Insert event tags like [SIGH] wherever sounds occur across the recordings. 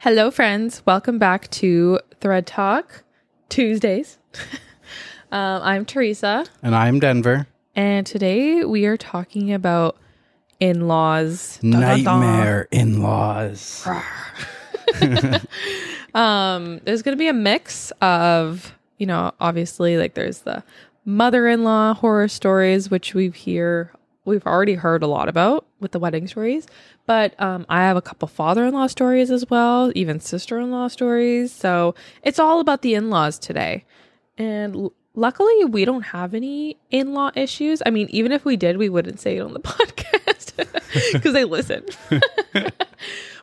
Hello, friends. Welcome back to Thread Talk Tuesdays. [LAUGHS] um, I'm Teresa, And I'm Denver. and today we are talking about in laws. Nightmare in laws. [LAUGHS] Um, there's going to be a mix of, you know, obviously, like there's the mother in law horror stories, which we've hear we've already heard a lot about with the wedding stories. But um, I have a couple father in law stories as well, even sister in law stories. So it's all about the in laws today. And l- luckily, we don't have any in law issues. I mean, even if we did, we wouldn't say it on the [LAUGHS] podcast [LAUGHS] because they listen. [LAUGHS]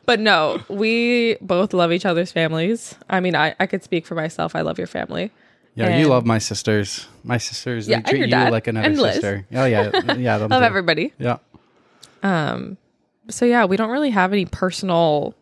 but no, we both love each other's families. I mean, I, I could speak for myself. I love your family. Yeah, And- you love my sisters. My sisters, Yeah, they treat you like another sister. Oh, yeah. Yeah. Love everybody. Yeah. Um, so yeah, we don't really have any personal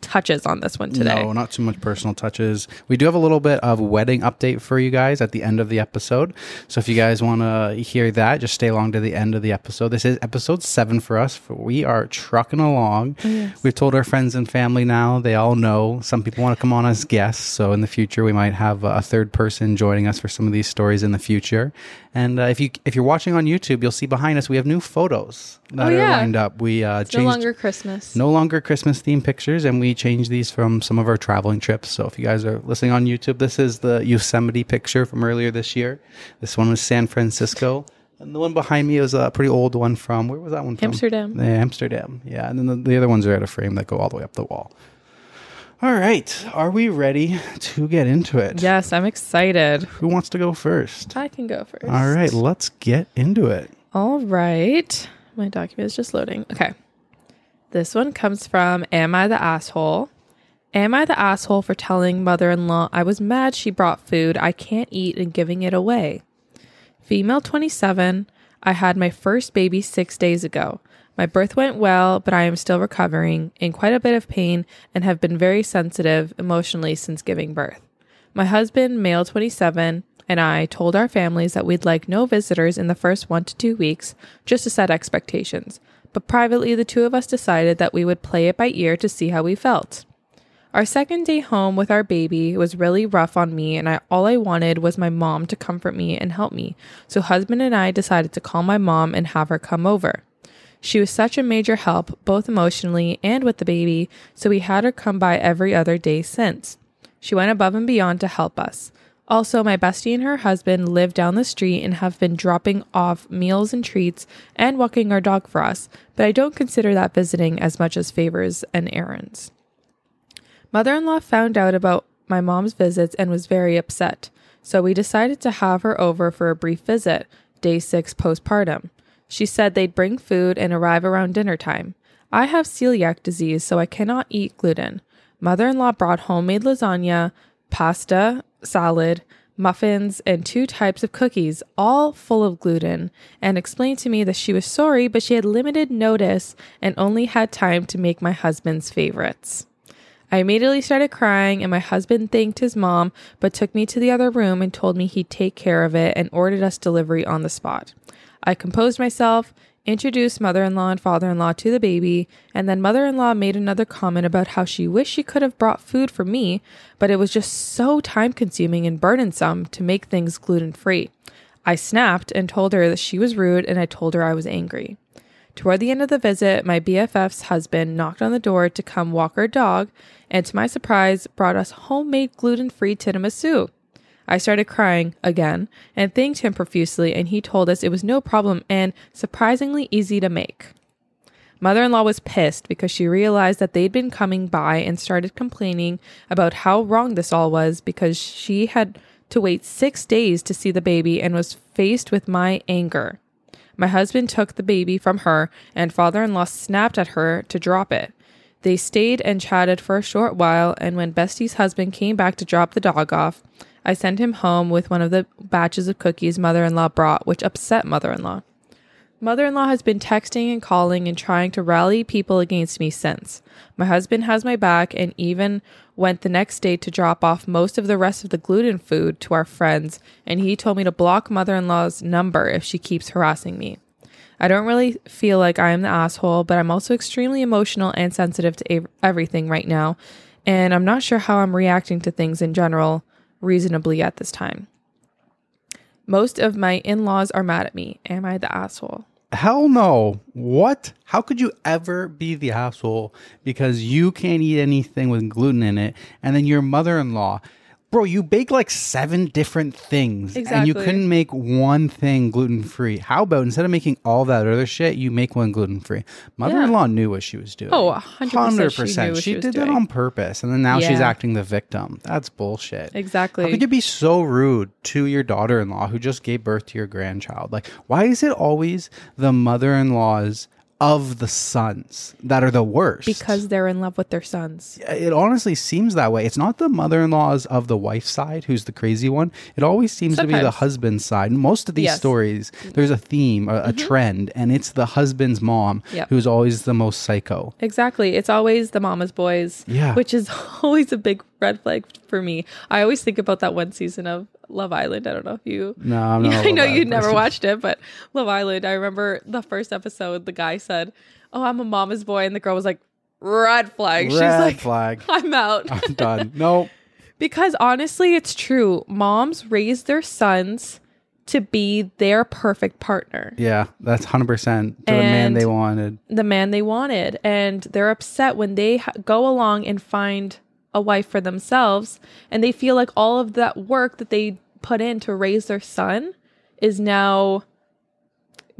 touches on this one today. No, not too much personal touches. We do have a little bit of wedding update for you guys at the end of the episode. So if you guys want to hear that, just stay along to the end of the episode. This is episode seven for us. For we are trucking along. Oh, We've told our friends and family now. They all know. Some people want to come on as guests. So in the future, we might have a third person joining us for some of these stories in the future. And uh, if you if you're watching on YouTube, you'll see behind us we have new photos that Oh, are lined up. We uh, no longer Christmas. no longer Christmas themed pictures, and we changed these from some of our traveling trips. So if you guys are listening on YouTube, this is the Yosemite picture from earlier this year. This one was San Francisco. And the one behind me is a pretty old one from where was that one from? Amsterdam. Yeah, Amsterdam. Yeah, and then the, the other ones are at a frame that go all the way up the wall. All right, are we ready to get into it? Yes, I'm excited. Who wants to go first? I can go first. All right, let's get into it. All right. My document is just loading. Okay. This one comes from Am I the Asshole? Am I the asshole for telling mother in law I was mad she brought food I can't eat and giving it away? Female 27. I had my first baby six days ago. My birth went well, but I am still recovering, in quite a bit of pain, and have been very sensitive emotionally since giving birth. My husband, male 27, and I told our families that we'd like no visitors in the first one to two weeks, just to set expectations. But privately, the two of us decided that we would play it by ear to see how we felt. Our second day home with our baby was really rough on me, and I, all I wanted was my mom to comfort me and help me. So, husband and I decided to call my mom and have her come over. She was such a major help, both emotionally and with the baby, so we had her come by every other day since. She went above and beyond to help us. Also, my bestie and her husband live down the street and have been dropping off meals and treats and walking our dog for us, but I don't consider that visiting as much as favors and errands. Mother in law found out about my mom's visits and was very upset, so we decided to have her over for a brief visit, day six postpartum. She said they'd bring food and arrive around dinner time. I have celiac disease, so I cannot eat gluten. Mother in law brought homemade lasagna, pasta, salad, muffins, and two types of cookies, all full of gluten, and explained to me that she was sorry, but she had limited notice and only had time to make my husband's favorites. I immediately started crying, and my husband thanked his mom, but took me to the other room and told me he'd take care of it and ordered us delivery on the spot. I composed myself, introduced mother in law and father in law to the baby, and then mother in law made another comment about how she wished she could have brought food for me, but it was just so time consuming and burdensome to make things gluten free. I snapped and told her that she was rude, and I told her I was angry. Toward the end of the visit, my BFF's husband knocked on the door to come walk our dog, and to my surprise, brought us homemade gluten free tiramisu. I started crying again and thanked him profusely, and he told us it was no problem and surprisingly easy to make. Mother in law was pissed because she realized that they'd been coming by and started complaining about how wrong this all was because she had to wait six days to see the baby and was faced with my anger. My husband took the baby from her, and father in law snapped at her to drop it. They stayed and chatted for a short while, and when Bestie's husband came back to drop the dog off, I sent him home with one of the batches of cookies mother in law brought, which upset mother in law. Mother in law has been texting and calling and trying to rally people against me since. My husband has my back and even went the next day to drop off most of the rest of the gluten food to our friends, and he told me to block mother in law's number if she keeps harassing me. I don't really feel like I am the asshole, but I'm also extremely emotional and sensitive to ev- everything right now. and I'm not sure how I'm reacting to things in general reasonably at this time. Most of my in laws are mad at me. Am I the asshole? Hell no. What? How could you ever be the asshole because you can't eat anything with gluten in it and then your mother in law Bro, you bake like seven different things and you couldn't make one thing gluten free. How about instead of making all that other shit, you make one gluten free? Mother in law knew what she was doing. Oh, 100% she knew what she was did that on purpose. And then now she's acting the victim. That's bullshit. Exactly. How could you be so rude to your daughter in law who just gave birth to your grandchild? Like, why is it always the mother in laws of the sons that are the worst? because they're in love with their sons. it honestly seems that way. It's not the mother-in-laws of the wife's side who's the crazy one. It always seems to be the Sometimes. husband's side. Most of these Yes. Mm-hmm. stories, there's a theme, a, a trend, and it's the husband's mom Yep. who's always the most psycho. Exactly. It's always the mama's boys. Yeah. Which is [LAUGHS] always a big red flag for me. I always think about that one season of Love Island. I don't know if you. No, I'm not. [LAUGHS] I know you never watched it, but Love Island. I remember the first episode. The guy said, "Oh, I'm a mama's boy," and the girl was like, "Red flag." She's like, flag. [LAUGHS] "I'm out." I'm done. [LAUGHS] Nope. because honestly, it's true. Moms raise their sons to be their perfect partner. Yeah, that's hundred percent to the man they wanted. the man they wanted and they're upset when they ha- go along and find a wife for themselves and they feel like all of that work that they put in to raise their son is now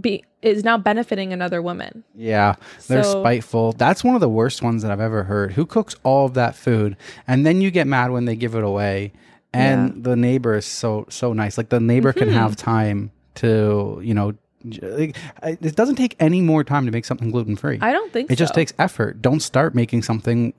be is now benefiting another woman. Yeah, they're So- spiteful. That's one of the worst ones that I've ever heard. Who cooks all of that food and then you get mad when they give it away? And the neighbor is so so nice. Like the neighbor can Mm-hmm. have time to you know. Like, it doesn't take any more time to make something gluten free. I don't think It just takes effort. Don't start making something.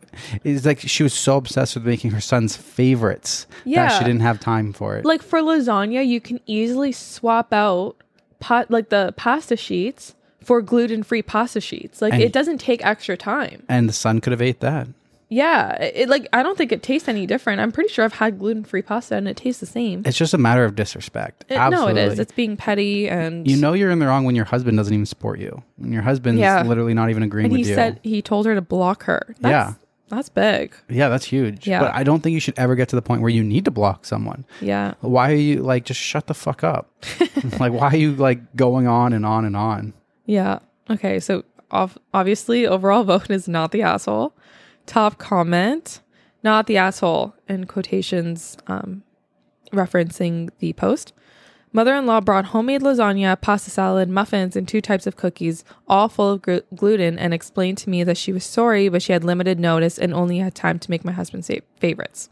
It's like she was so obsessed with making her son's favorites that Yeah. she didn't have time for it. like for lasagna, you can easily swap out pot like the pasta sheets for gluten-free pasta sheets. Like And- it doesn't take extra time. and the son could have ate that. Yeah, it like I don't think it tastes any different. I'm pretty sure I've had gluten-free pasta and it tastes the same. It's just a matter of disrespect. It- no, it is. It's being petty and You know you're in the wrong when your husband doesn't even support you. When your husband's Yeah. literally not even agreeing and he with you. said he told her to block her. That's, Yeah. that's big. yeah, that's huge. Yeah. But I don't think you should ever get to the point where you need to block someone. Yeah, Why are you like just shut the fuck up? [LAUGHS] like why are you like going on and on and on? yeah. Okay, so obviously, overall vote is not the asshole. Top comment, not the asshole. In quotations, um, referencing the post. Mother-in-law brought homemade lasagna, pasta salad, muffins, and two types of cookies, all full of glu- gluten, and explained to me that she was sorry, but she had limited notice and only had time to make my husband's sa- favorites.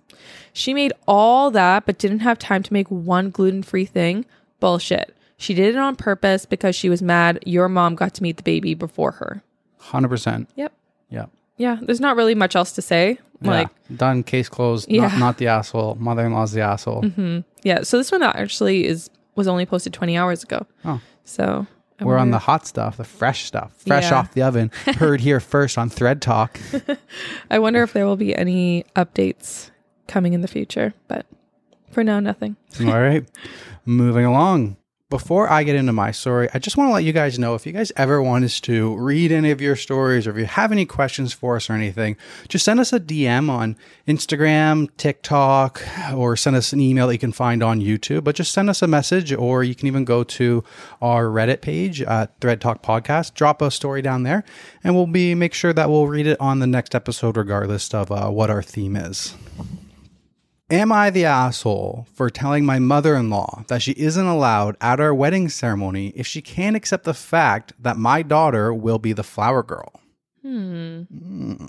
She made all that, but didn't have time to make one gluten-free thing. Bullshit. She did it on purpose because she was mad your mom got to meet the baby before her. Hundred percent. Yep. Yep. Yeah. There's not really much else to say. Like, yeah. done, case closed. Yeah. Not, not the asshole. Mother in law's the asshole. Mm-hmm. yeah, so this one actually is was only posted 20 hours ago. Oh. So I We're on the hot stuff, the fresh stuff, fresh Yeah. off the oven. [LAUGHS] Heard here first on Thread Talk. [LAUGHS] I wonder if there will be any updates coming in the future, but for now, nothing. All right. [LAUGHS] Moving along. Before I get into my story, I just want to let you guys know if you guys ever want us to read any of your stories or if you have any questions for us or anything, just send us a DM on Instagram, TikTok, or send us an email that you can find on YouTube. But just send us a message or you can even go to our Reddit page at Thread Talk Podcast, drop a story down there, and we'll be make sure that we'll read it on the next episode regardless of uh, what our theme is. Am I the asshole for telling my mother in law that she isn't allowed at our wedding ceremony if she can't accept the fact that my daughter will be the flower girl? Hmm.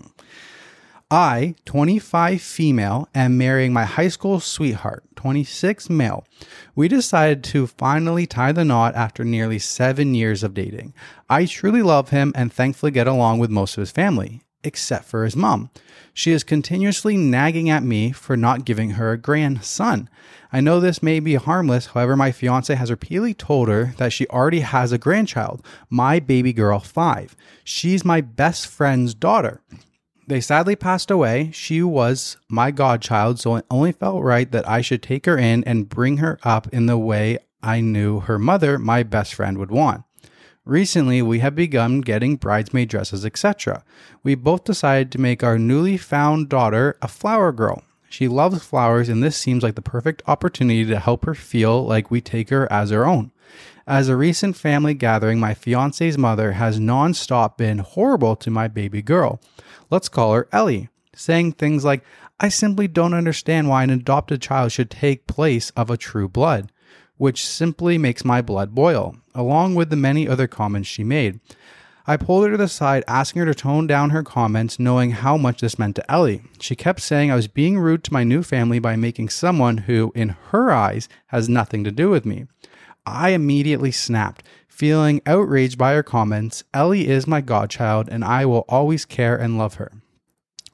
I, 25 female, am marrying my high school sweetheart, 26 male. We decided to finally tie the knot after nearly seven years of dating. I truly love him and thankfully get along with most of his family, except for his mom. She is continuously nagging at me for not giving her a grandson. I know this may be harmless, however, my fiance has repeatedly told her that she already has a grandchild, my baby girl, five. She's my best friend's daughter. They sadly passed away. She was my godchild, so it only felt right that I should take her in and bring her up in the way I knew her mother, my best friend, would want. Recently, we have begun getting bridesmaid dresses, etc. We both decided to make our newly found daughter a flower girl. She loves flowers, and this seems like the perfect opportunity to help her feel like we take her as our own. As a recent family gathering, my fiance's mother has nonstop been horrible to my baby girl. Let's call her Ellie, saying things like, I simply don't understand why an adopted child should take place of a true blood, which simply makes my blood boil, along with the many other comments she made. I pulled her to the side, asking her to tone down her comments, knowing how much this meant to Ellie. She kept saying I was being rude to my new family by making someone who, in her eyes, has nothing to do with me. I immediately snapped, feeling outraged by her comments. Ellie is my godchild, and I will always care and love her.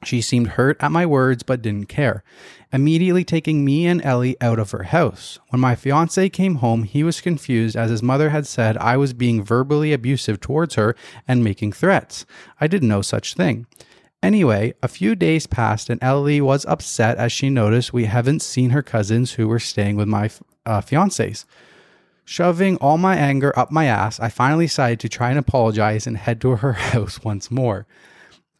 She seemed hurt at my words but didn't care, immediately taking me and Ellie out of her house. When my fiance came home, he was confused as his mother had said I was being verbally abusive towards her and making threats. I did no such thing. Anyway, a few days passed and Ellie was upset as she noticed we haven't seen her cousins who were staying with my uh, fiancés. Shoving all my anger up my ass, I finally decided to try and apologize and head to her [LAUGHS] house once more.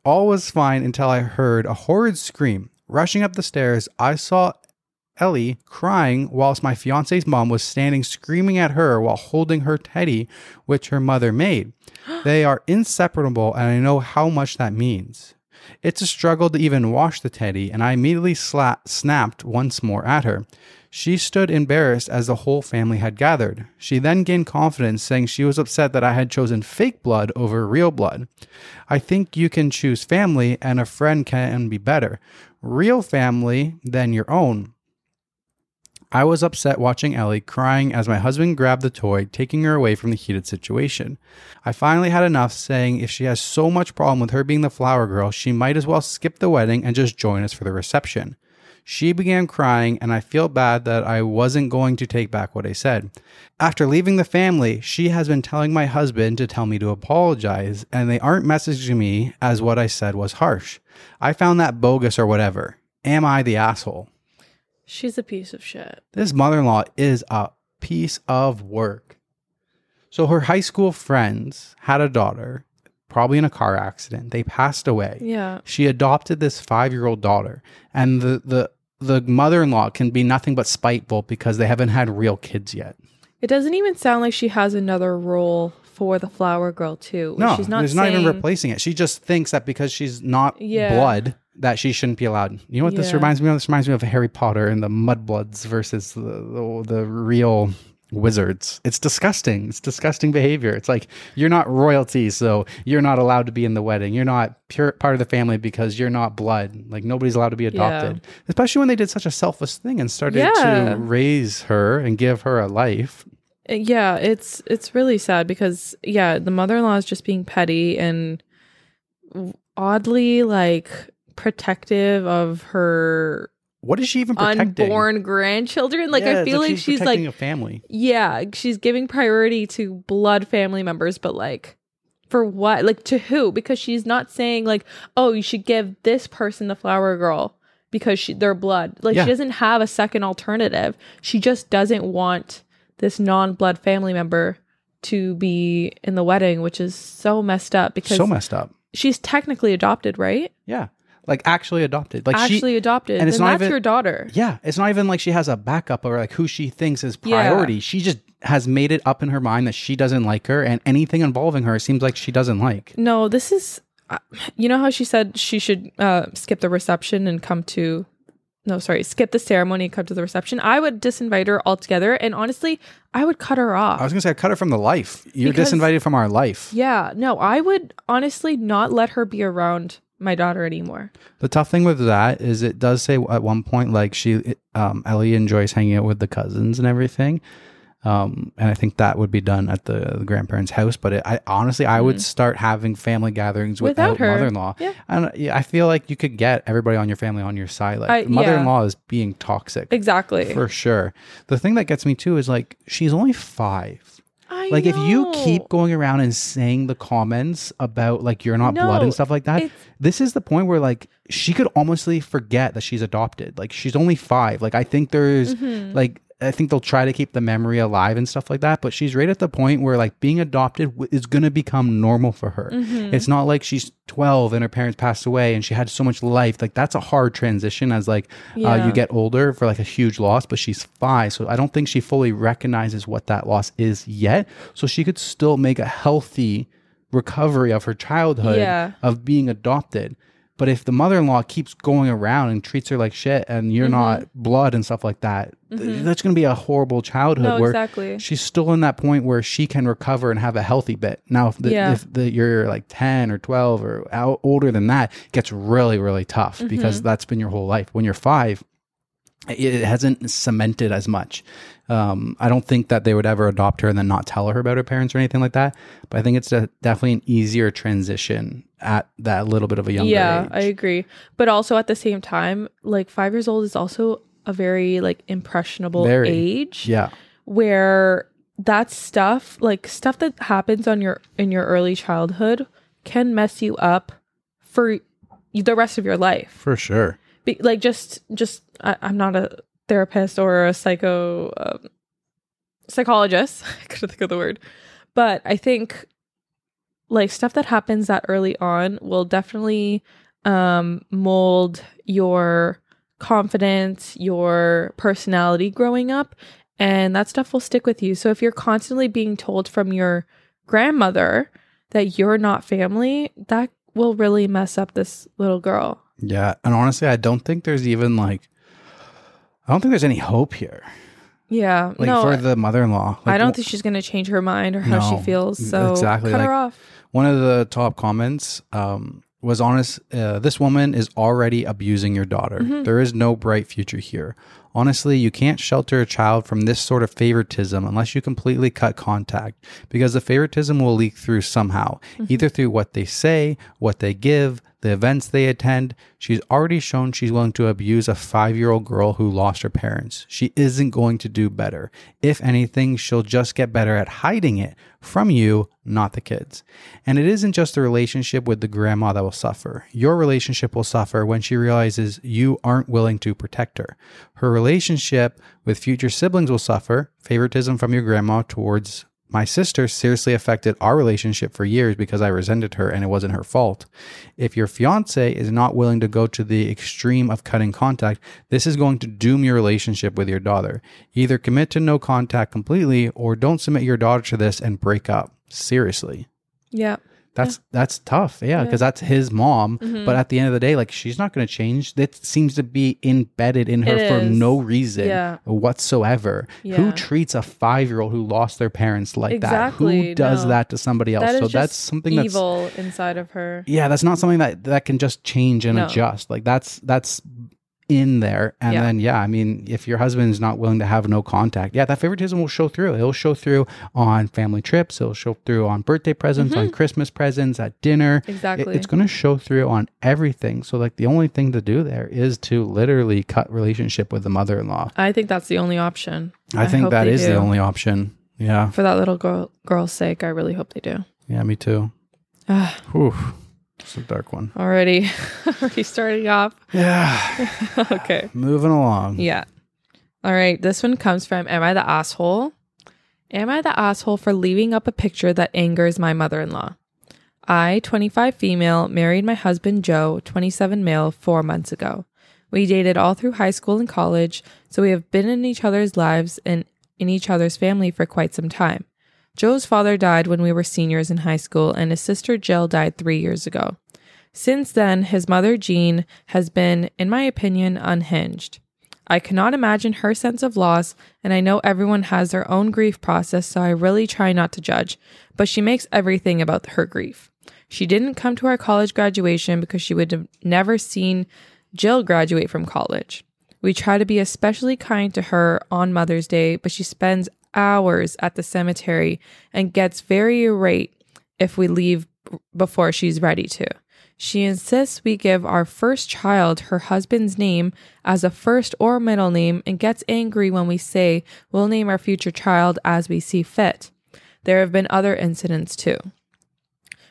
All was fine until I heard a horrid scream. Rushing up the stairs, I saw Ellie crying whilst my fiance's mom was standing screaming at her while holding her teddy, which her mother made. [GASPS] They are inseparable, and I know how much that means. It's a struggle to even wash the teddy, and I immediately sla- snapped once more at her. She stood embarrassed as the whole family had gathered. She then gained confidence, saying she was upset that I had chosen fake blood over real blood. I think you can choose family, and a friend can be better. Real family than your own. I was upset watching Ellie crying as my husband grabbed the toy, taking her away from the heated situation. I finally had enough, saying if she has so much problem with her being the flower girl, she might as well skip the wedding and just join us for the reception. She began crying, and I feel bad that I wasn't going to take back what I said. After leaving the family, she has been telling my husband to tell me to apologize, and they aren't messaging me as what I said was harsh. I found that bogus or whatever. Am I the asshole? She's a piece of shit. This mother in law is a piece of work. So her high school friends had a daughter, probably in a car accident. They passed away. Yeah. She adopted this five year old daughter, and the, the the mother in law can be nothing but spiteful because they haven't had real kids yet. It doesn't even sound like she has another role for the flower girl too. No, she's not there's saying, not even replacing it. She just thinks that because she's not Yeah. blood, that she shouldn't be allowed. You know what this reminds me of? This reminds me of Harry Potter and the mudbloods versus the, the the real wizards. It's disgusting. It's disgusting behavior. It's like you're not royalty, so you're not allowed to be in the wedding. You're not pure part of the family because you're not blood. Like nobody's allowed to be adopted. Especially when they did such a selfless thing and started Yeah. to raise her and give her a life. Uh, Yeah, it's it's really sad because yeah, the mother-in-law is just being petty and oddly like protective of her What is she even protecting? unborn grandchildren. Like Yeah, I feel like she's like a family. yeah, she's giving priority to blood family members, but like for what? Like to who? Because she's not saying like, "Oh, you should give this person the flower girl because she, they're blood." Like Yeah. she doesn't have a second alternative. She just doesn't want this non-blood family member to be in the wedding, which is so messed up because So messed up. she's technically adopted, right? Yeah. Like actually adopted. Like Actually she adopted. and And it's then not that's even- your daughter. Yeah, it's not even like she has a backup or like who she thinks is Yeah. priority. She just has made it up in her mind that she doesn't like her and anything involving her seems like she doesn't like. No, this is. uh, You know how she said she should uh, skip the reception and come to. No, sorry, skip the ceremony and come to the reception. I would disinvite her altogether, and honestly, I would cut her off. I was gonna say I cut her from the life. You're Because- disinvited from our life. yeah, no, I would honestly not let her be around my daughter anymore. The tough thing with that is it does say at one point like she um Ellie enjoys hanging out with the cousins and everything. Um, and I think that would be done at the, the grandparents' house. But it, I honestly, I would start having family gatherings. Without without, her. mother-in-law. Yeah. And I feel like you could get everybody on your family on your side. Like I- mother-in-law is being toxic Exactly. for sure. The thing that gets me too is like she's only five. I Like if you keep going around and saying the comments about like you're not blood and stuff like that, this is the point where like she could almostly forget that she's adopted. Like she's only five. Like I think there's Mm-hmm. like I think they'll try to keep the memory alive and stuff like that. But she's right at the point where like being adopted is going to become normal for her. Mm-hmm. It's not like she's 12 and her parents passed away and she had so much life. Like that's a hard transition as like uh, you get older for like a huge loss. But she's five, so I don't think she fully recognizes what that loss is yet. So she could still make a healthy recovery of her childhood Yeah. of being adopted. But if the mother in law keeps going around and treats her like shit and you're Mm-hmm. not blood and stuff like that, th- that's going to be a horrible childhood No, where exactly. she's still in that point where she can recover and have a healthy bit. Now, if, the, Yeah. if the, you're like 10 or 12 or out, older than that, it gets really, really tough Mm-hmm. because that's been your whole life. When you're five, it hasn't cemented as much. Um, I don't think that they would ever adopt her and then not tell her about her parents or anything like that. But I think it's a, definitely an easier transition at that little bit of a younger age. yeah, age. I agree. But also at the same time, like five years old is also a very like impressionable Very. age yeah, where that stuff, like stuff that happens on your in your early childhood, can mess you up for the rest of your life. for sure. Be, like just just I, I'm not a therapist or a psycho um, psychologist. [LAUGHS] I couldn't think of the word, but I think like stuff that happens that early on will definitely um, mold your confidence, your personality growing up, and that stuff will stick with you. So if you're constantly being told from your grandmother that you're not family, that will really mess up this little girl. Yeah, and honestly, I don't think there's even like, I don't think there's any hope here. Yeah, Like no, for the mother-in-law, I don't think she's gonna change her mind or how No, she feels. So exactly, cut her off. one of the top comments um, was honest uh, this woman is already abusing your daughter Mm-hmm. There is no bright future here honestly you can't shelter a child from this sort of favoritism unless you completely cut contact because the favoritism will leak through somehow Mm-hmm. either through what they say what they give the events they attend she's already shown she's willing to abuse a five-year-old girl who lost her parents she isn't going to do better if anything she'll just get better at hiding it from you not the kids. And it isn't just the relationship with the grandma that will suffer. Your relationship will suffer when she realizes you aren't willing to protect her. Her relationship with future siblings will suffer. Favoritism from your grandma towards my sister seriously affected our relationship for years because I resented her and it wasn't her fault. If your fiance is not willing to go to the extreme of cutting contact, this is going to doom your relationship with your daughter. Either commit to no contact completely or don't submit your daughter to this and break up. Seriously. Yeah, That's that's tough. Yeah, because that's his mom. Mm-hmm. But at the end of the day, like she's not going to change. That seems to be embedded in her It for is. no reason Yeah. whatsoever. Yeah. Who treats a five year old who lost their parents like that? Who does no. that to somebody else? that so that's something that's evil inside of her. yeah, that's not something that that can just change and No. adjust. Like that's that's in there. And Yeah. then yeah, I mean, if your husband is not willing to have no contact, yeah, that favoritism will show through. It'll show through on family trips. It'll show through on birthday presents, on Christmas presents, at dinner. It- Mm-hmm. Exactly. it's going to show through on everything. So like the only thing to do there is to literally cut relationship with the mother-in-law. I think that's the only option. I, think hope that they the only option. Yeah. For that little girl girl's sake, I really hope they do. Yeah, me too. Ah, Whew. It's a dark one. already, [LAUGHS] already starting off. Yeah. [LAUGHS] okay. Moving along. Yeah. All right. This one comes from Am I the asshole? Am I the asshole for leaving up a picture that angers my mother in law? I, 25 female, married my husband Joe, 27 male, four months ago. We dated all through high school and college, so we have been in each other's lives and in each other's family for quite some time. Joe's father died when we were seniors in high school, and his sister Jill died three years ago. Since then, his mother Jean has been, in my opinion, unhinged. I cannot imagine her sense of loss, and I know everyone has their own grief process, so I really try not to judge, but she makes everything about her grief. She didn't come to our college graduation because she would have never seen Jill graduate from college. We try to be especially kind to her on Mother's Day, but she spends hours at the cemetery and gets very irate if we leave before she's ready to. She insists we give our first child her husband's name as a first or middle name and gets angry when we say we'll name our future child as we see fit. There have been other incidents too.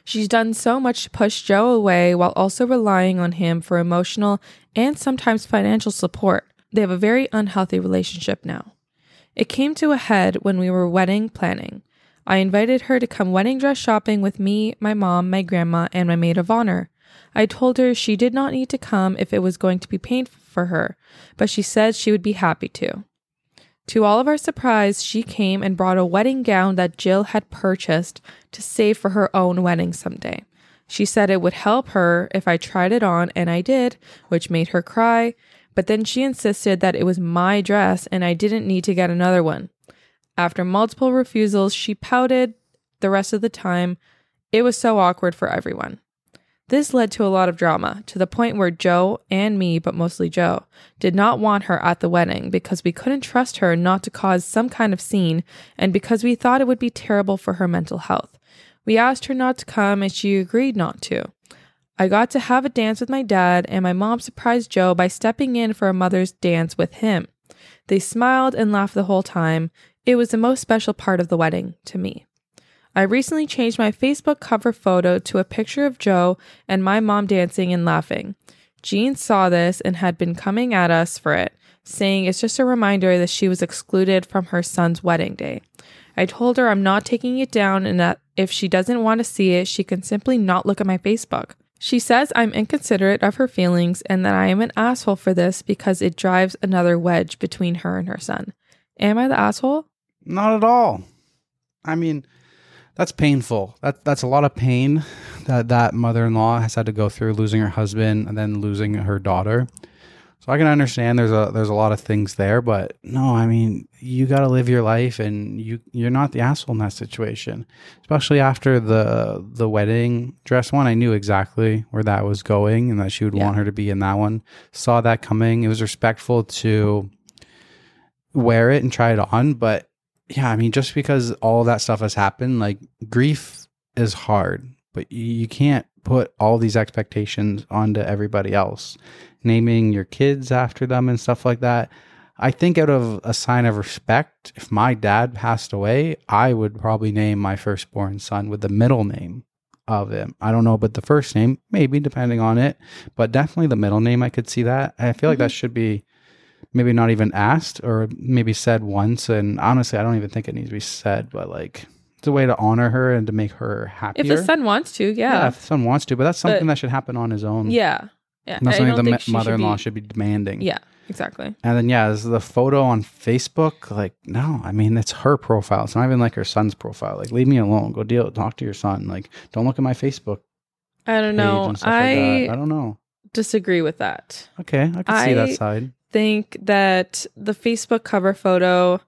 She's done so much to push Joe away while also relying on him for emotional and sometimes financial support. They have a very unhealthy relationship now. It came to a head when we were wedding planning. I invited her to come wedding dress shopping with me, my mom, my grandma, and my maid of honor. I told her she did not need to come if it was going to be painful for her, but she said she would be happy to. To all of our surprise, she came and brought a wedding gown that Jill had purchased to save for her own wedding someday. She said it would help her if I tried it on, and I did, which made her cry. But then she insisted that it was my dress and I didn't need to get another one. After multiple refusals, she pouted the rest of the time. It was so awkward for everyone. This led to a lot of drama, to the point where Joe and me, but mostly Joe, did not want her at the wedding because we couldn't trust her not to cause some kind of scene and because we thought it would be terrible for her mental health. We asked her not to come and she agreed not to. I got to have a dance with my dad, and my mom surprised Joe by stepping in for a mother's dance with him. They smiled and laughed the whole time. It was the most special part of the wedding to me. I recently changed my Facebook cover photo to a picture of Joe and my mom dancing and laughing. Jean saw this and had been coming at us for it, saying it's just a reminder that she was excluded from her son's wedding day. I told her I'm not taking it down and that if she doesn't want to see it, she can simply not look at my Facebook. She says I'm inconsiderate of her feelings and that I am an asshole for this because it drives another wedge between her and her son. Am I the asshole? Not at all. I mean, that's painful. That that's a lot of pain that that mother-in-law has had to go through losing her husband and then losing her daughter. So I can understand there's a there's a lot of things there, but no, I mean, you got to live your life and you you're not the asshole in that situation. Especially after the the wedding dress one, I knew exactly where that was going and that she would Yeah. want her to be in that one. Saw that coming. It was respectful to wear it and try it on, but yeah, I mean, just because all that stuff has happened, like grief is hard, but you, you can't put all these expectations onto everybody else. Naming your kids after them and stuff like that. I think out of a sign of respect, if my dad passed away, I would probably name my firstborn son with the middle name of him. I don't know about the first name, maybe depending on it, but definitely the middle name. I could see that. I feel like that mm-hmm. should be maybe not even asked or maybe said once. And honestly, I don't even think it needs to be said, but like it's a way to honor her and to make her happier. If the son wants to, yeah. yeah. if the son wants to, but that's something But- that should happen on his own. Yeah. Yeah. Not I something the think ma- she should mother-in-law should be demanding. Yeah, exactly. And then yeah, is the photo on Facebook like no, I mean it's her profile. It's not even like her son's profile. Like leave me alone. Go deal talk to your son. Like don't look at my Facebook I don't know. I, like. I don't know. disagree with that. Okay, I can see that side. Think that the Facebook cover photo,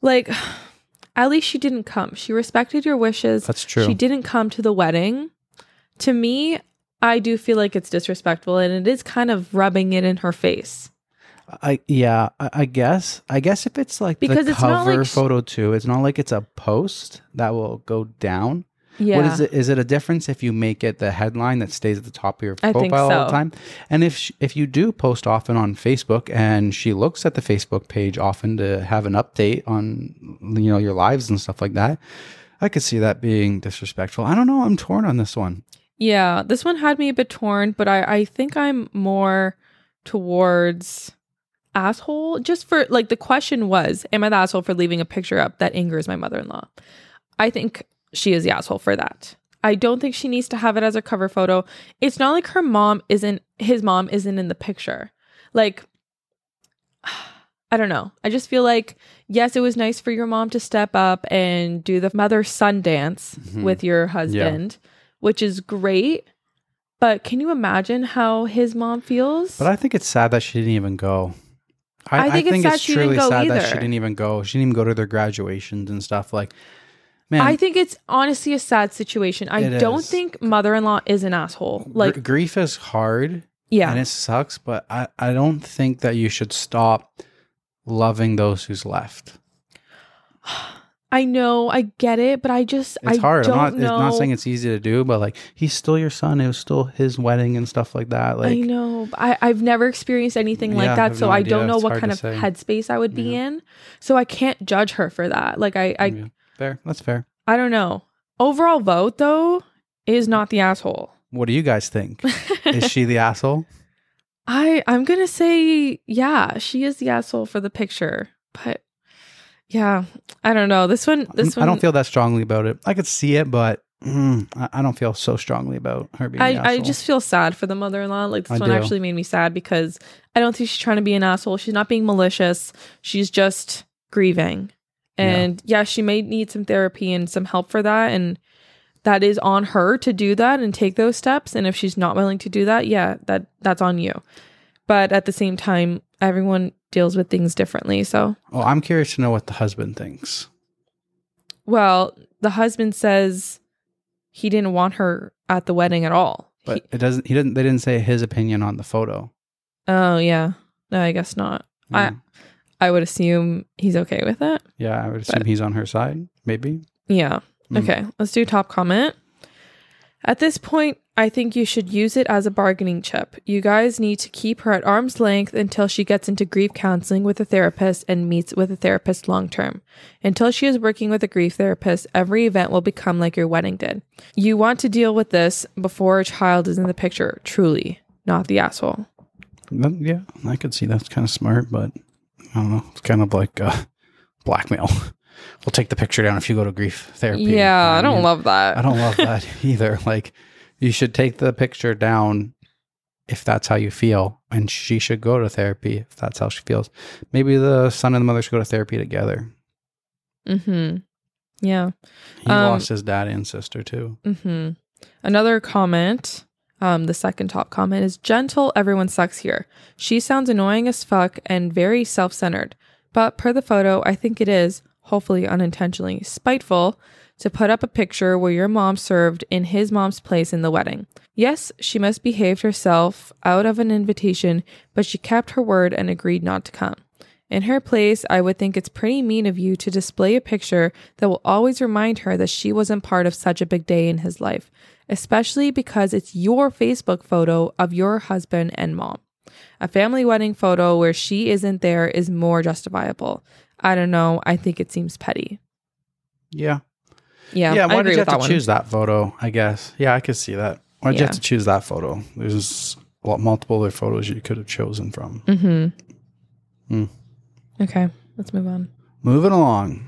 like, [SIGHS] at least she didn't come. She respected your wishes. That's true. She didn't come to the wedding. To me, I do feel like it's disrespectful and it is kind of rubbing it in her face. I yeah, I, I guess. I guess if it's like Because the it's not cover like sh- photo too, it's not like it's a post that will go down. Yeah. What is it? Is it a difference if you make it the headline that stays at the top of your I profile all the so. time? And if sh- if you do post often on Facebook and she looks at the Facebook page often to have an update on you know your lives and stuff like that, I could see that being disrespectful. I don't know. I'm torn on this one. Yeah, this one had me a bit torn, but I, I think I'm more towards asshole. Just for like the question was, am I the asshole for leaving a picture up that angers my mother in law? I think she is the asshole for that. I don't think she needs to have it as a cover photo. It's not like her mom isn't his mom isn't in the picture. Like [SIGHS] I don't know. I just feel like yes, it was nice for your mom to step up and do the mother son dance Mhm. with your husband, which is great. But can you imagine how his mom feels? But I think it's sad that she didn't even go. I think it's sad she didn't truly sad that she didn't even go. She didn't even go to their graduations and stuff. Like, man, I think it's honestly a sad situation. I don't is. think mother-in-law is an asshole. gr- Like, grief is hard. yeah, and it sucks but I, I don't think that you should stop loving those who's left [SIGHS] [SIGHS] [SIGHS] I know, I get it, but I just it's I hard don't i'm not, know. it's not saying it's easy to do but like he's still your son it was still his wedding and stuff like that like I know. but I, I've never experienced anything Yeah, like that, have so no I don't know It's what kind of say. headspace I would be Yeah. in. So I can't judge her for that. Like I, I, Yeah. fair that's fair I don't know. Overall vote though is not the asshole. what do you guys think is she the [LAUGHS] asshole I I'm gonna say yeah, she is the asshole for the picture, but Yeah, I don't know. This one, this one, I don't feel that strongly about it. I could see it, but mm, I, I don't feel so strongly about her being. I, I just feel sad for the mother-in-law. Like this I one do. actually made me sad because I don't think she's trying to be an asshole. She's not being malicious. She's just grieving. Yeah. And yeah, she may need some therapy and some help for that. And that is on her to do that and take those steps. And if she's not willing to do that, yeah, that that's on you. But at the same time, everyone deals with things differently. So Well, I'm curious to know what the husband thinks. well, the husband says he didn't want her at the wedding at all. But He- it doesn't. He didn't. They didn't say his opinion on the photo. oh yeah. No, I guess not. I Mm. I would assume he's okay with it. yeah, I would assume but- he's on her side. Maybe. Yeah. Mm. Okay, let's do top comment. At this point, I think you should use it as a bargaining chip. You guys need to keep her at arm's length until she gets into grief counseling with a therapist and meets with a therapist long term. Until she is working with a grief therapist, every event will become like your wedding did. You want to deal with this before a child is in the picture, truly, not the asshole. Yeah, I could see that's kind of smart, but I don't know. It's kind of like uh, blackmail. [LAUGHS] we'll take the picture down if you go to grief therapy. Yeah, I mean, don't love that. I don't love [LAUGHS] that either. Like, you should take the picture down if that's how you feel, and she should go to therapy if that's how she feels. Maybe the son and the mother should go to therapy together. Mm-hmm. Yeah. He Um, lost his dad and sister too. Mm-hmm. Another comment, um, the second top comment is gentle. Everyone sucks here. She sounds annoying as fuck and very self centered. But per the photo, I think it is, hopefully unintentionally, spiteful to put up a picture where your mom served in his mom's place in the wedding. Yes, she must behaved herself out of an invitation, but she kept her word and agreed not to come. In her place, I would think it's pretty mean of you to display a picture that will always remind her that she wasn't part of such a big day in his life, especially because it's your Facebook photo of your husband and mom. A family wedding photo where she isn't there is more justifiable. I don't know. I think it seems petty. Yeah. Yeah, yeah, I why agree did you have to one. choose that photo? I guess. Yeah, I could see that. Why did you have to choose that photo? There's a lot multiple other photos you could have chosen from. Mm-hmm. Hmm. Okay, let's move on. Moving along.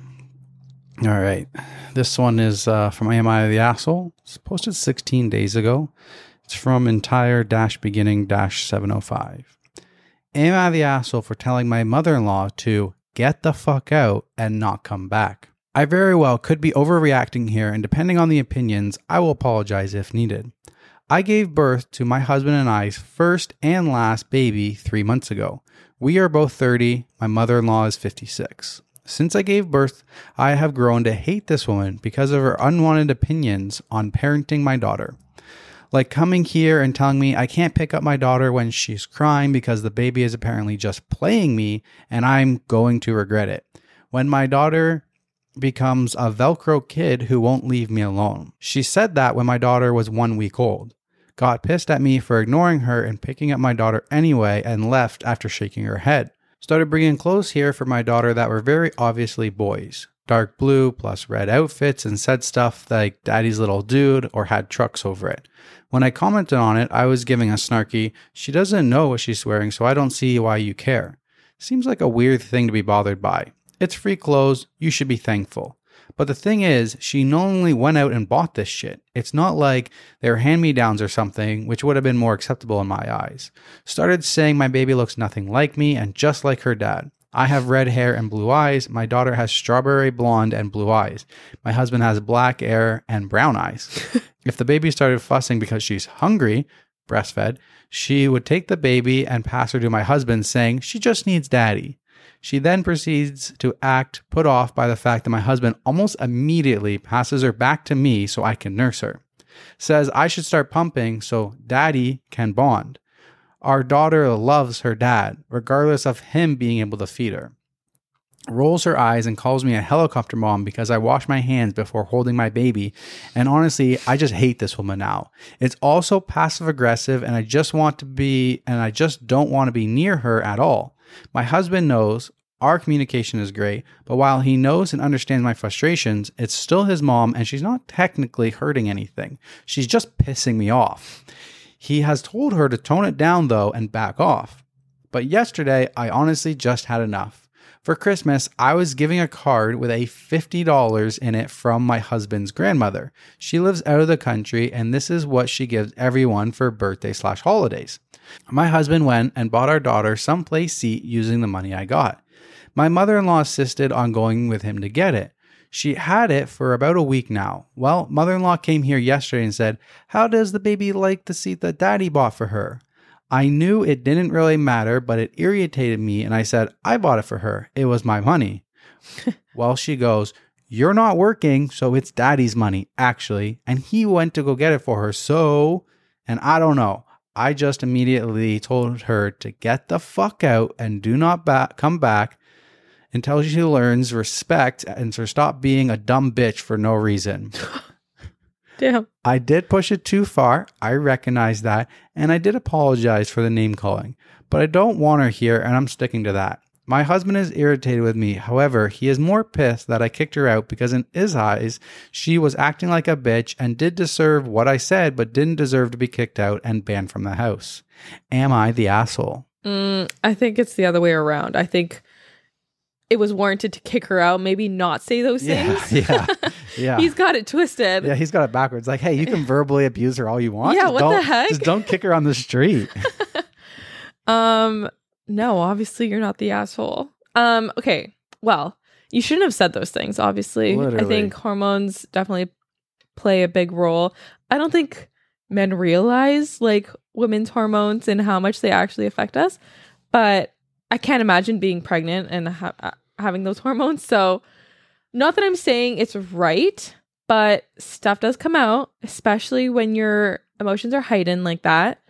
All right. This one is uh, from Am I the Asshole? It's posted 16 days ago. It's from entire dash beginning dash 705. Am I the asshole for telling my mother in law to get the fuck out and not come back? I very well could be overreacting here, and depending on the opinions, I will apologize if needed. I gave birth to my husband and I's first and last baby three months ago. We are both 30. My mother in law is 56. Since I gave birth, I have grown to hate this woman because of her unwanted opinions on parenting my daughter. Like coming here and telling me I can't pick up my daughter when she's crying because the baby is apparently just playing me and I'm going to regret it. When my daughter becomes a Velcro kid who won't leave me alone. She said that when my daughter was one week old. Got pissed at me for ignoring her and picking up my daughter anyway and left after shaking her head. Started bringing clothes here for my daughter that were very obviously boys. Dark blue plus red outfits and said stuff like daddy's little dude or had trucks over it. When I commented on it, I was giving a snarky, she doesn't know what she's wearing, so I don't see why you care. Seems like a weird thing to be bothered by. It's free clothes, you should be thankful. But the thing is, she knowingly went out and bought this shit. It's not like they're hand me downs or something, which would have been more acceptable in my eyes. Started saying my baby looks nothing like me and just like her dad. I have red hair and blue eyes. My daughter has strawberry blonde and blue eyes. My husband has black hair and brown eyes. [LAUGHS] if the baby started fussing because she's hungry, breastfed, she would take the baby and pass her to my husband, saying she just needs daddy. She then proceeds to act put off by the fact that my husband almost immediately passes her back to me so I can nurse her. Says I should start pumping so daddy can bond. Our daughter loves her dad, regardless of him being able to feed her. Rolls her eyes and calls me a helicopter mom because I wash my hands before holding my baby. And honestly, I just hate this woman now. It's also passive aggressive, and I just want to be, and I just don't want to be near her at all. My husband knows our communication is great, but while he knows and understands my frustrations, it's still his mom, and she's not technically hurting anything. She's just pissing me off. He has told her to tone it down though and back off. But yesterday, I honestly just had enough. For Christmas, I was giving a card with a $50 in it from my husband's grandmother. She lives out of the country, and this is what she gives everyone for birthday slash holidays. My husband went and bought our daughter some play seat using the money I got. My mother in law insisted on going with him to get it. She had it for about a week now. Well, mother in law came here yesterday and said, How does the baby like the seat that daddy bought for her? I knew it didn't really matter, but it irritated me, and I said, I bought it for her. It was my money. [LAUGHS] well, she goes, You're not working, so it's daddy's money, actually. And he went to go get it for her. So, and I don't know. I just immediately told her to get the fuck out and do not ba- come back until she learns respect and to stop being a dumb bitch for no reason. [LAUGHS] Damn. I did push it too far. I recognize that. And I did apologize for the name calling. But I don't want her here, and I'm sticking to that. My husband is irritated with me. However, he is more pissed that I kicked her out because, in his eyes, she was acting like a bitch and did deserve what I said, but didn't deserve to be kicked out and banned from the house. Am I the asshole? Mm, I think it's the other way around. I think it was warranted to kick her out, maybe not say those Yeah, things. [LAUGHS] yeah, yeah. He's got it twisted. yeah, he's got it backwards. Like, hey, you can verbally abuse her all you want. Yeah, Just what the heck? Just don't kick her on the street. [LAUGHS] Um, no, obviously you're not the asshole. Um, okay. Well, you shouldn't have said those things, obviously. I think hormones definitely play a big role. I don't think men realize like women's hormones and how much they actually affect us, but I can't imagine being pregnant and ha- uh, having those hormones. So, not that I'm saying it's right, but stuff does come out, especially when your emotions are heightened like that.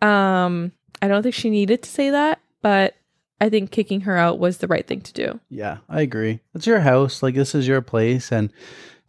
Um, I don't think she needed to say that, but I think kicking her out was the right thing to do. Yeah, I agree. It's your house. Like this is your place, and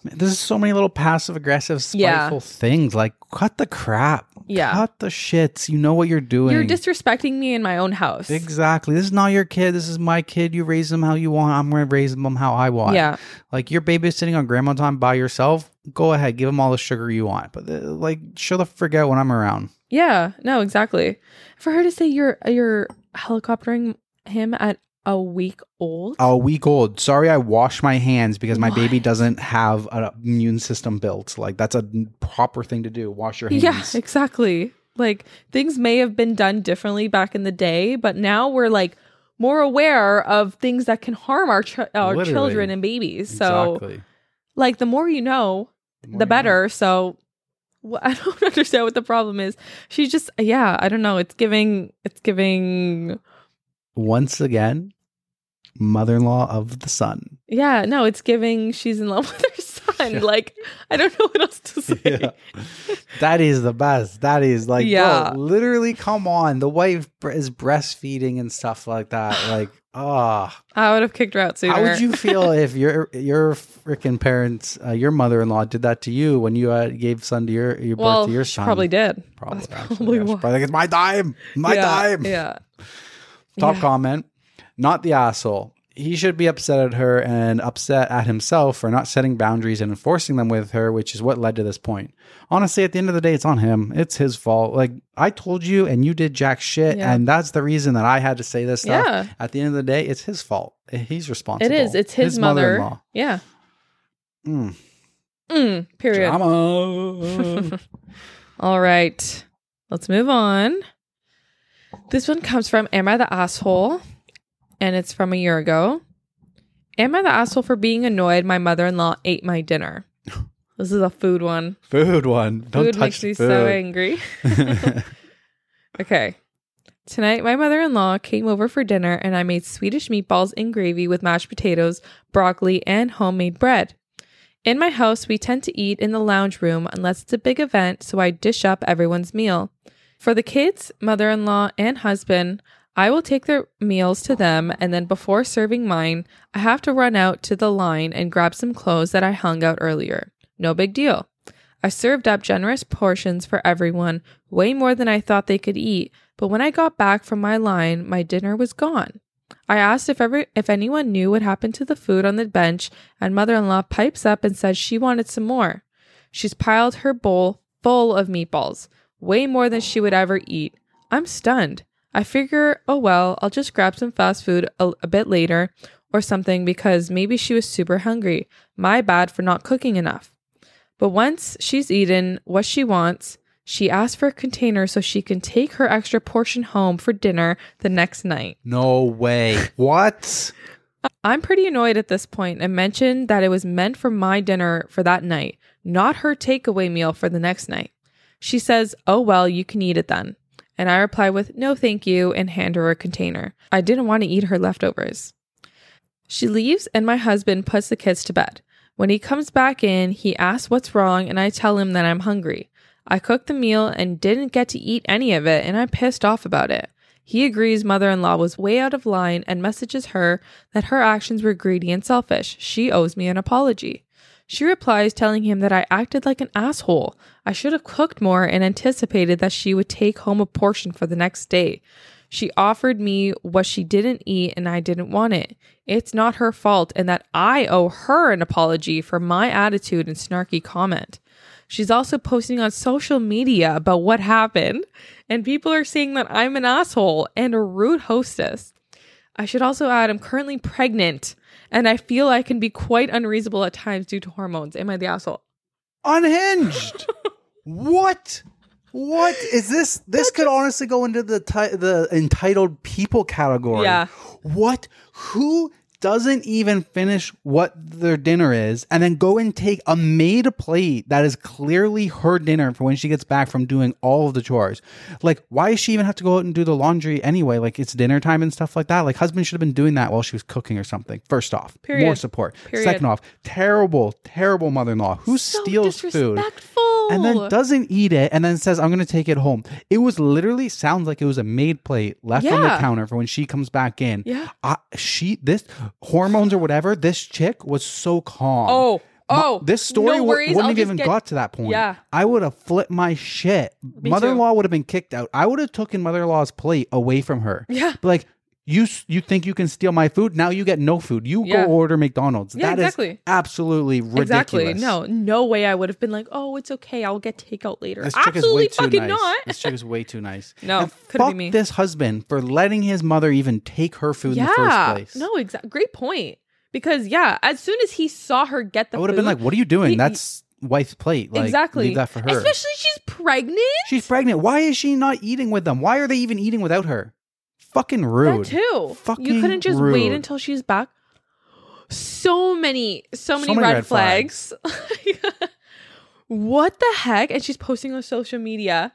there's so many little passive aggressive, Yeah. spiteful things. Like cut the crap. Yeah. cut the shits. You know what you're doing. You're disrespecting me in my own house. exactly. This is not your kid. This is my kid. You raise them how you want. I'm gonna raise them how I want. Yeah. Like you're babysitting on grandma time by yourself. Go ahead, give them all the sugar you want. But uh, like, show the frick out when I'm around. Yeah. No, exactly. For her to say you're you're helicoptering him at a week old. A week old. Sorry, I wash my hands because my baby doesn't have an immune system built. Like that's a proper thing to do. Wash your hands. Yeah, exactly. Like things may have been done differently back in the day, but now we're like more aware of things that can harm our ch- our Literally. children and babies. So, Exactly. like the more you know, more the you better. So wh- [LAUGHS] I don't understand what the problem is. She's just yeah, I don't know. It's giving it's giving. Once again, mother-in-law of the son. yeah, no, it's giving she's in love [LAUGHS] with her son. Yeah. Like I don't know what else to say. Yeah. that is the best. That is like, Yeah. bro, literally, come on. The wife is breastfeeding and stuff like that. [SIGHS] Like, ah, I would have kicked her out sooner. how would you feel if your your freaking parents, uh, your mother-in-law, did that to you when you uh, gave son to your your well, birth to your she son? probably did. Probably, That's actually, probably yeah. Probably like, it's my time, my yeah, time. Yeah. Top comment. Not the asshole. He should be upset at her and upset at himself for not setting boundaries and enforcing them with her, which is what led to this point. Honestly, at the end of the day, it's on him. It's his fault. Like I told you, and you did jack shit, Yeah. and that's the reason that I had to say this stuff. Yeah. At the end of the day, it's his fault. He's responsible. It is. It's his, mother. mother-in-law. Yeah. Mm. Mm, period. Drama. [LAUGHS] All right. Let's move on. This one comes from Am I the Asshole? And it's from a year ago. Am I the asshole for being annoyed my mother in law ate my dinner? [LAUGHS] This is a food one. food one. Don't food touch makes me food. so angry. [LAUGHS] [LAUGHS] Okay. Tonight, my mother in law came over for dinner and I made Swedish meatballs in gravy with mashed potatoes, broccoli, and homemade bread. In my house, we tend to eat in the lounge room unless it's a big event, so I dish up everyone's meal. For the kids, mother in law, and husband, I will take their meals to them, and then before serving mine, I have to run out to the line and grab some clothes that I hung out earlier. No big deal. I served up generous portions for everyone, way more than I thought they could eat, but when I got back from my line, my dinner was gone. I asked if every if anyone knew what happened to the food on the bench, and mother-in-law pipes up and says she wanted some more. She's piled her bowl full of meatballs, way more than she would ever eat. I'm stunned. I figure, oh well, I'll just grab some fast food a, a bit later or something because maybe she was super hungry. My bad for not cooking enough. But once she's eaten what she wants, she asks for a container so she can take her extra portion home for dinner the next night. No way. what? I'm pretty annoyed at this point and mentioned that it was meant for my dinner for that night, not her takeaway meal for the next night. She says, Oh, well, you can eat it then. And I reply with, No, thank you, and hand her a container. I didn't want to eat her leftovers. She leaves, and my husband puts the kids to bed. When he comes back in, he asks what's wrong, and I tell him that I'm hungry. I cooked the meal and didn't get to eat any of it, and I'm pissed off about it. He agrees mother in law was way out of line and messages her that her actions were greedy and selfish. She owes me an apology. She replies, telling him that I acted like an asshole. I should have cooked more and anticipated that she would take home a portion for the next day. She offered me what she didn't eat and I didn't want it. It's not her fault, and that I owe her an apology for my attitude and snarky comment. She's also posting on social media about what happened, and people are saying that I'm an asshole and a rude hostess. I should also add I'm currently pregnant, and I feel I can be quite unreasonable at times due to hormones. Am I the asshole? Unhinged. [LAUGHS] what? What is this? This could honestly go into the ti- the entitled people category. Yeah. What? Who doesn't even finish what their dinner is and then go and take a made plate that is clearly her dinner for when she gets back from doing all of the chores. Like, why does she even have to go out and do the laundry anyway? Like, it's dinner time and stuff like that. Like, husband should have been doing that while she was cooking or something. First off, Period. more support. Period. Second off, terrible, terrible mother in law who So steals food. And then doesn't eat it and then says i'm going to take it home. It was literally sounds like it was a made plate left on the counter for when she comes back in. Yeah. I, she this hormones or whatever this chick was so calm. Oh, oh, this story no worries, wouldn't have even get- got to that point. Yeah. i would have flipped my shit. Mother-in-law would have been kicked out. I would have taken mother-in-law's plate away from her. Yeah. Like you you think you can steal my food now you get no food you Yeah. go order mcdonald's Yeah, That is exactly. absolutely ridiculous Exactly. No, no way I would have been like, oh, it's okay. I'll get takeout later. This chick is Absolutely fucking nice. not. This chick is way too nice. [LAUGHS] No, And couldn't be fuck me. this husband for letting his mother even take her food in the first place. No, exactly. Great point. Because yeah, as soon as he saw her get the I would have been like, "What are you doing? he- That's wife's plate. Like, exactly. leave that for her. Especially she's pregnant. She's pregnant. Why is she not eating with them? Why are they even eating without her? Fucking rude. That too. Fucking you couldn't just wait until she's back. So many, so many, many red, red flags. [LAUGHS] what the heck? And she's posting on social media.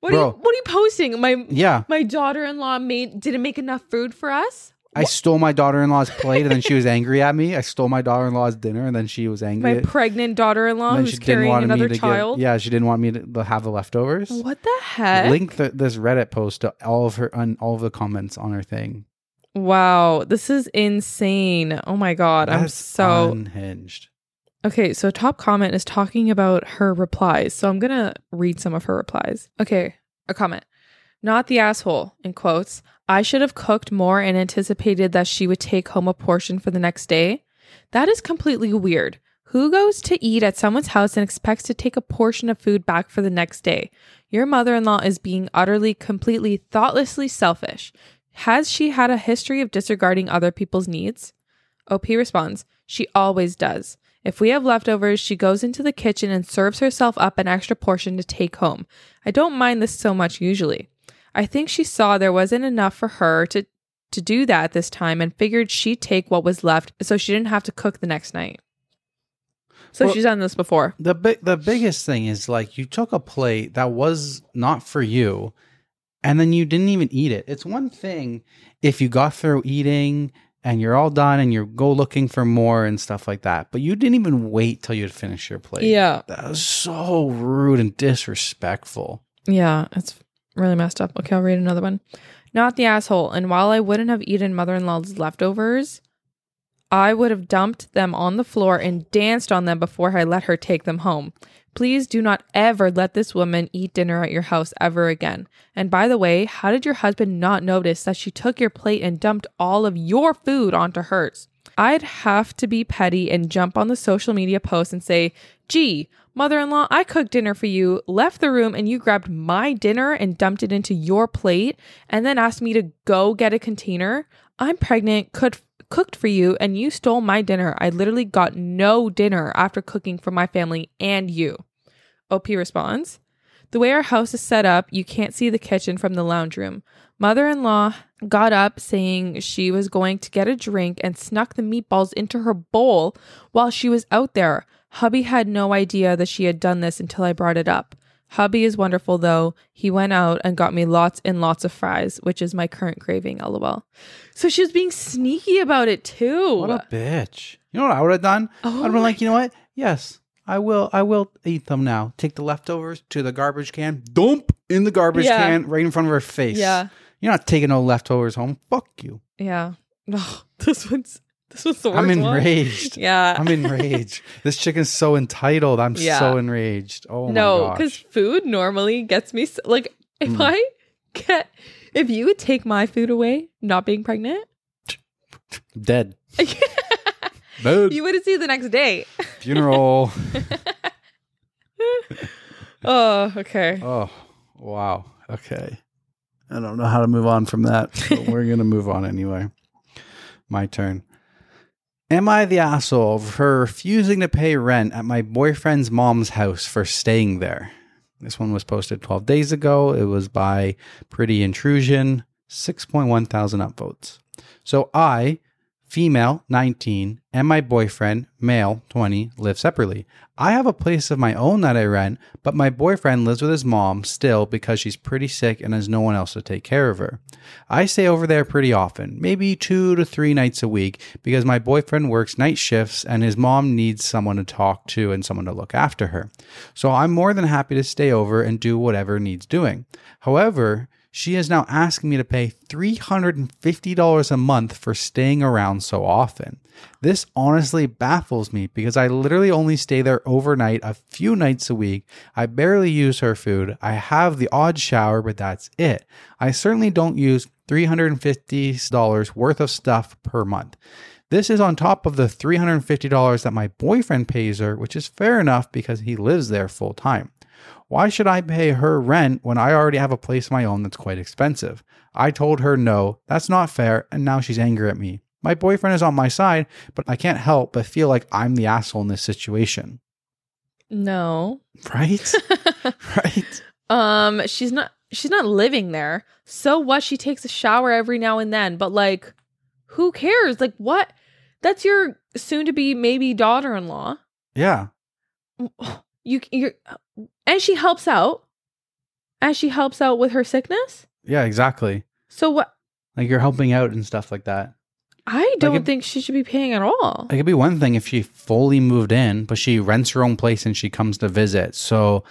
What are you what are you posting? My Yeah, my daughter-in-law made didn't make enough food for us. I stole my daughter-in-law's plate, and then she was angry at me. I stole my daughter-in-law's dinner, and then she was angry. My pregnant daughter-in-law then who's she didn't carrying want another me to child. Give, yeah, she didn't want me to have the leftovers. What the heck? Link the, this Reddit post to all of her on all of the comments on her thing. Wow, this is insane. Oh my god, I'm so unhinged. Okay, so top comment is talking about her replies. So I'm going to read some of her replies. Okay, a comment. Not the asshole, in quotes. I should have cooked more and anticipated that she would take home a portion for the next day. That is completely weird. Who goes to eat at someone's house and expects to take a portion of food back for the next day? Your mother in law is being utterly, completely, thoughtlessly selfish. Has she had a history of disregarding other people's needs? OP responds, She always does. If we have leftovers, she goes into the kitchen and serves herself up an extra portion to take home. I don't mind this so much usually. I think she saw there wasn't enough for her to, to do that this time and figured she'd take what was left so she didn't have to cook the next night. So Well- she's done this before. The big the biggest thing is like you took a plate that was not for you and then you didn't even eat it. It's one thing if you got through eating and you're all done and you go looking for more and stuff like that, but you didn't even wait till you'd finish your plate. Yeah. That was so rude and disrespectful. Yeah, it's really messed up. Okay, I'll read another one. Not the asshole. And while I wouldn't have eaten mother in law's leftovers, I would have dumped them on the floor and danced on them before I let her take them home. Please do not ever let this woman eat dinner at your house ever again. And by the way, how did your husband not notice that she took your plate and dumped all of your food onto hers? I'd have to be petty and jump on the social media post and say, gee, Mother in law, I cooked dinner for you, left the room, and you grabbed my dinner and dumped it into your plate, and then asked me to go get a container. I'm pregnant, could, cooked for you, and you stole my dinner. I literally got no dinner after cooking for my family and you. OP responds, The way our house is set up, you can't see the kitchen from the lounge room. Mother in law got up saying she was going to get a drink and snuck the meatballs into her bowl while she was out there. Hubby had no idea that she had done this until I brought it up. Hubby is wonderful though. He went out and got me lots and lots of fries, which is my current craving, lol. So she was being sneaky about it too. What a bitch. You know what I would have done? Oh I'd have been like, you know what? Yes, I will. I will eat them now. Take the leftovers to the garbage can, dump in the garbage Yeah. can right in front of her face. yeah. You're not taking no leftovers home. Fuck you. Yeah. Oh, [LAUGHS] this one's this was the worst I'm one. enraged. Yeah. I'm enraged. this chicken's so entitled. I'm Yeah. so enraged. Oh no, because food normally gets me s like if Mm. I get if you would take my food away, not being pregnant, Dead. [LAUGHS] Dead. you would see the next day. Funeral. [LAUGHS] Oh, okay. oh, wow. Okay. I don't know how to move on from that, but we're going to move on anyway. My turn. Am I the asshole for refusing to pay rent at my boyfriend's mom's house for staying there? This one was posted 12 days ago. It was by Pretty Intrusion, 6.1 thousand upvotes. So I, female 19, and my boyfriend, male 20, live separately. I have a place of my own that I rent, but my boyfriend lives with his mom still because she's pretty sick and has no one else to take care of her. I stay over there pretty often, maybe two to three nights a week, because my boyfriend works night shifts and his mom needs someone to talk to and someone to look after her. So I'm more than happy to stay over and do whatever needs doing. However, she is now asking me to pay $350 a month for staying around so often. This honestly baffles me because I literally only stay there overnight a few nights a week. I barely use her food. I have the odd shower, but that's it. I certainly don't use $350 worth of stuff per month. This is on top of the $350 that my boyfriend pays her, which is fair enough because he lives there full time. Why should I pay her rent when I already have a place of my own that's quite expensive? I told her no, that's not fair, and now she's angry at me. My boyfriend is on my side, but I can't help but feel like I'm the asshole in this situation. No. Right? [LAUGHS] right? Um, she's not she's not living there. So what? She takes a shower every now and then, but like who cares? Like what? That's your soon to be maybe daughter-in-law. Yeah. [SIGHS] You you're and she helps out. And she helps out with her sickness? Yeah, exactly. So what Like you're helping out and stuff like that. I don't it- think she should be paying at all. It could be one thing if she fully moved in, but she rents her own place and she comes to visit. So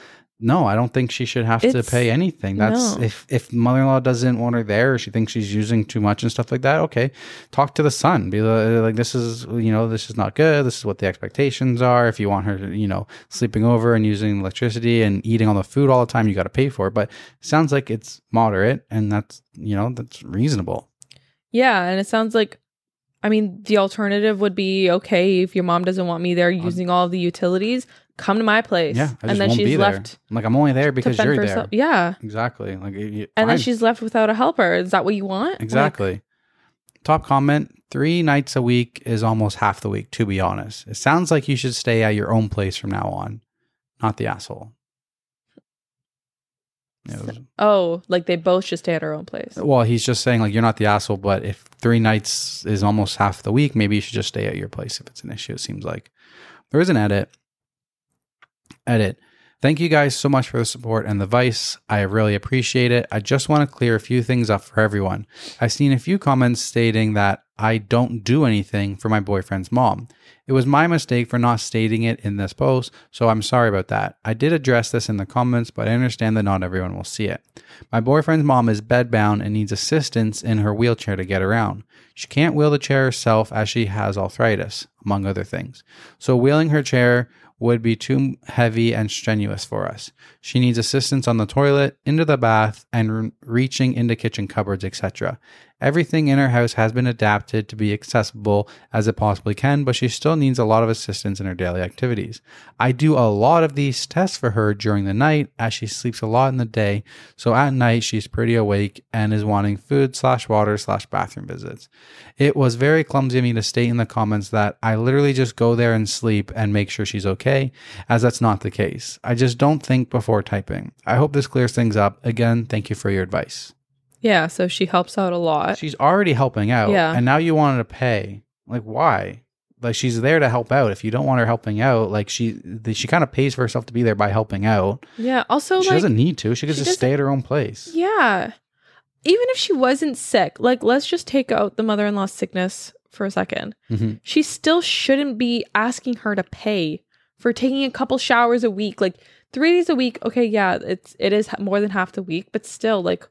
no, I don't think she should have to pay anything. That's no. if if mother-in-law doesn't want her there, or she thinks she's using too much and stuff like that. Okay, talk to the son. Be like, this is you know this is not good. This is what the expectations are. If you want her, to, you know, sleeping over and using electricity and eating all the food all the time, you got to pay for it. But it sounds like it's moderate, and that's you know that's reasonable. Yeah, and it sounds like I mean, the alternative would be okay if your mom doesn't want me there using all the utilities, come to my place. Yeah, and then she's left I'm like I'm only there because you're there. herself. Yeah. Exactly. Like you- And then she's left without a helper. Is that what you want? Like, Exactly. Top comment three nights a week is almost half the week, to be honest. It sounds like you should stay at your own place from now on, not the asshole. Was- oh, like they both should stay at her own place. well, he's just saying, like, you're not the asshole, but if three nights is almost half the week, maybe you should just stay at your place if it's an issue, it seems like. There is an edit. Edit. Thank you guys so much for the support and the advice. I really appreciate it. I just want to clear a few things up for everyone. I've seen a few comments stating that I don't do anything for my boyfriend's mom. It was my mistake for not stating it in this post, so I'm sorry about that. I did address this in the comments, but I understand that not everyone will see it. My boyfriend's mom is bedbound and needs assistance in her wheelchair to get around. She can't wheel the chair herself as she has arthritis, among other things. So wheeling her chair would be too heavy and strenuous for us. She needs assistance on the toilet, into the bath, and re- reaching into kitchen cupboards, etc. Everything in her house has been adapted to be accessible as it possibly can, but she still needs a lot of assistance in her daily activities. I do a lot of these tests for her during the night as she sleeps a lot in the day, so at night she's pretty awake and is wanting food slash water slash bathroom visits. It was very clumsy of me to state in the comments that I literally just go there and sleep and make sure she's okay, as that's not the case. I just don't think before typing. I hope this clears things up. Again, thank you for your advice. Yeah, so she helps out a lot. She's already helping out, Yeah. and now you want her to pay. Like, why? Like, she's there to help out. If you don't want her helping out, like she the- she kind of pays for herself to be there by helping out. yeah. Also, she like, doesn't need to. She could she just stay at her own place. yeah. Even if she wasn't sick, like, let's just take out the mother in law's sickness for a second. Mhm. She still shouldn't be asking her to pay for taking a couple showers a week. Like, three days a week. Okay, yeah, it's it is more than half the week, but still, like,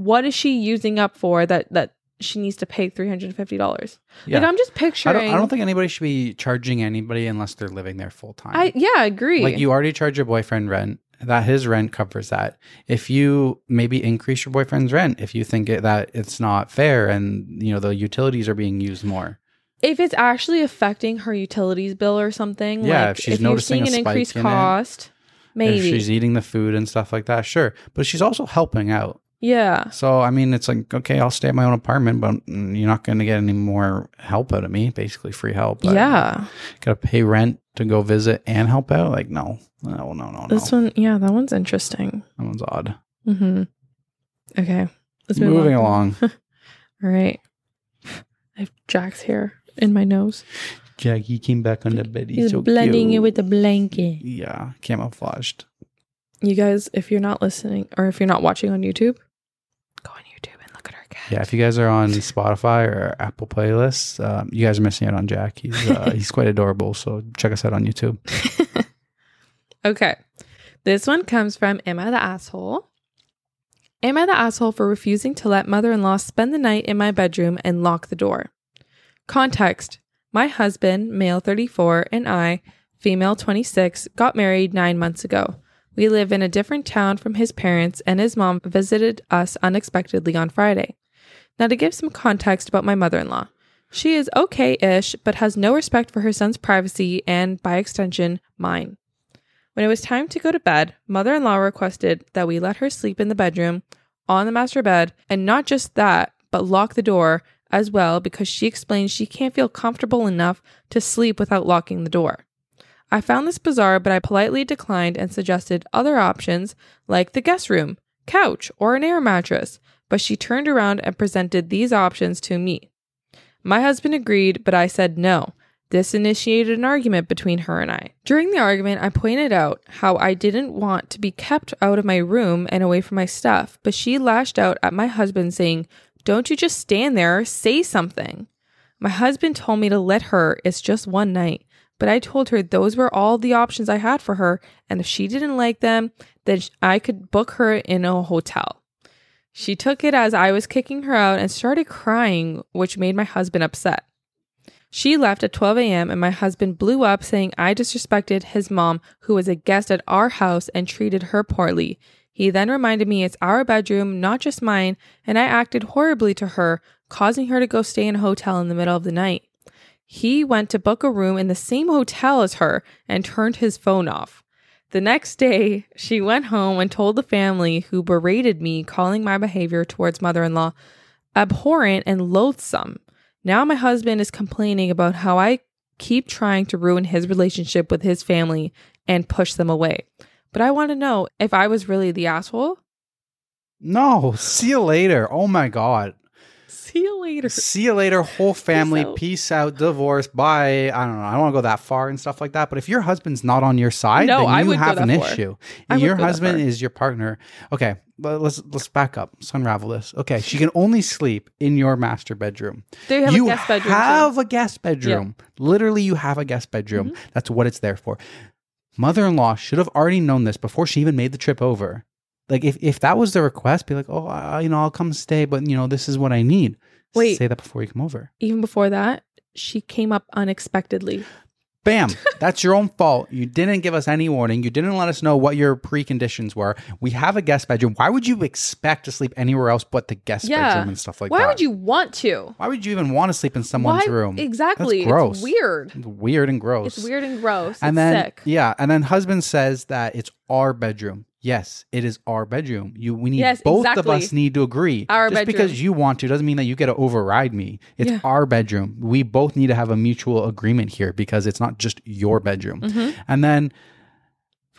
what is she using up for that that she needs to pay three hundred and fifty dollars? Yeah. Like, I'm just I picturing. don't, I don't think anybody should be charging anybody unless they're living there full time. I yeah, I agree. Like you already charge your boyfriend rent. That his rent covers that. If you maybe increase your boyfriend's rent, if you think it, that it's not fair and you know the utilities are being used more, if it's actually affecting her utilities bill or something, Yeah, like if she's noticing you're a seeing an increased in it, cost, if maybe. she's eating the food and stuff like that, sure. But she's also helping out. Yeah. So I mean, it's like okay, I'll stay at my own apartment, but you're not going to get any more help out of me. Basically, free help. but yeah. Got to pay rent to go visit and help out. Like no, no, no, no, no. This one, yeah, that one's interesting. that one's odd. Mm-hmm. Okay. Let's move Moving on. along. [LAUGHS] All right. I have Jack's hair in my nose. Jack, he came back on the bed. He's so blending cute. it with the blanket. Yeah, camouflaged. You guys, if you're not listening or if you're not watching on YouTube, go on YouTube and look at our cat. Yeah, if you guys are on Spotify or Apple playlists, um, you guys are missing out on Jack. He's uh, [LAUGHS] he's quite adorable. So check us out on YouTube. [LAUGHS] Okay. This one comes from Am I the Asshole? Am I the asshole for refusing to let mother in law spend the night in my bedroom and lock the door? Context My husband, male 34, and I, female 26, got married nine months ago. We live in a different town from his parents, and his mom visited us unexpectedly on Friday. Now, to give some context about my mother in law, she is okay ish, but has no respect for her son's privacy and, by extension, mine. When it was time to go to bed, mother in law requested that we let her sleep in the bedroom, on the master bed, and not just that, but lock the door as well because she explained she can't feel comfortable enough to sleep without locking the door. I found this bizarre, but I politely declined and suggested other options like the guest room, couch, or an air mattress, but she turned around and presented these options to me. My husband agreed, but I said no. This initiated an argument between her and I. During the argument, I pointed out how I didn't want to be kept out of my room and away from my stuff, but she lashed out at my husband, saying, Don't you just stand there, say something. My husband told me to let her, it's just one night, but I told her those were all the options I had for her, and if she didn't like them, then I could book her in a hotel. She took it as I was kicking her out and started crying, which made my husband upset. She left at 12 a.m., and my husband blew up saying I disrespected his mom, who was a guest at our house, and treated her poorly. He then reminded me it's our bedroom, not just mine, and I acted horribly to her, causing her to go stay in a hotel in the middle of the night. He went to book a room in the same hotel as her and turned his phone off. The next day, she went home and told the family, who berated me, calling my behavior towards mother in law abhorrent and loathsome. Now my husband is complaining about how I keep trying to ruin his relationship with his family and push them away. But I want to know if I was really the asshole. No, see you later. Oh my god. See you later. See you later, whole family. out. Peace out, divorce. Bye. I don't know. I don't want to go that far and stuff like that. But if your husband's not on your side, No, then I you have an issue. Would Your husband is your partner. Okay, but let's let's back up. Let's unravel this. Okay, she can only sleep in your master bedroom. They have you a guest bedroom. too. have a guest bedroom. Literally, you have a guest bedroom. Mm-hmm. That's what it's there for. Mother-in-law should have already known this before she even made the trip over. Like if, if that was the request, be like, oh, you know, I'll come stay, but you know, this is what I need. Wait. say that before you come over. Even before that, she came up unexpectedly. Bam. [LAUGHS] That's your own fault. You didn't give us any warning. You didn't let us know what your preconditions were. We have a guest bedroom. Why would you expect to sleep anywhere else but the guest Yeah. bedroom and stuff like that? Why that? would you want to? Why would you even want to sleep in someone's Why room? exactly? That's gross. It's weird. It's weird and gross. It's weird and gross. And it's then sick. yeah, and then husband says that it's our bedroom. Yes, it is our bedroom. You we need Yes, both of us need to agree. Our Just because you want to doesn't mean that you get to override me. It's Yeah. our bedroom. We both need to have a mutual agreement here because it's not just your bedroom. Mm-hmm. And then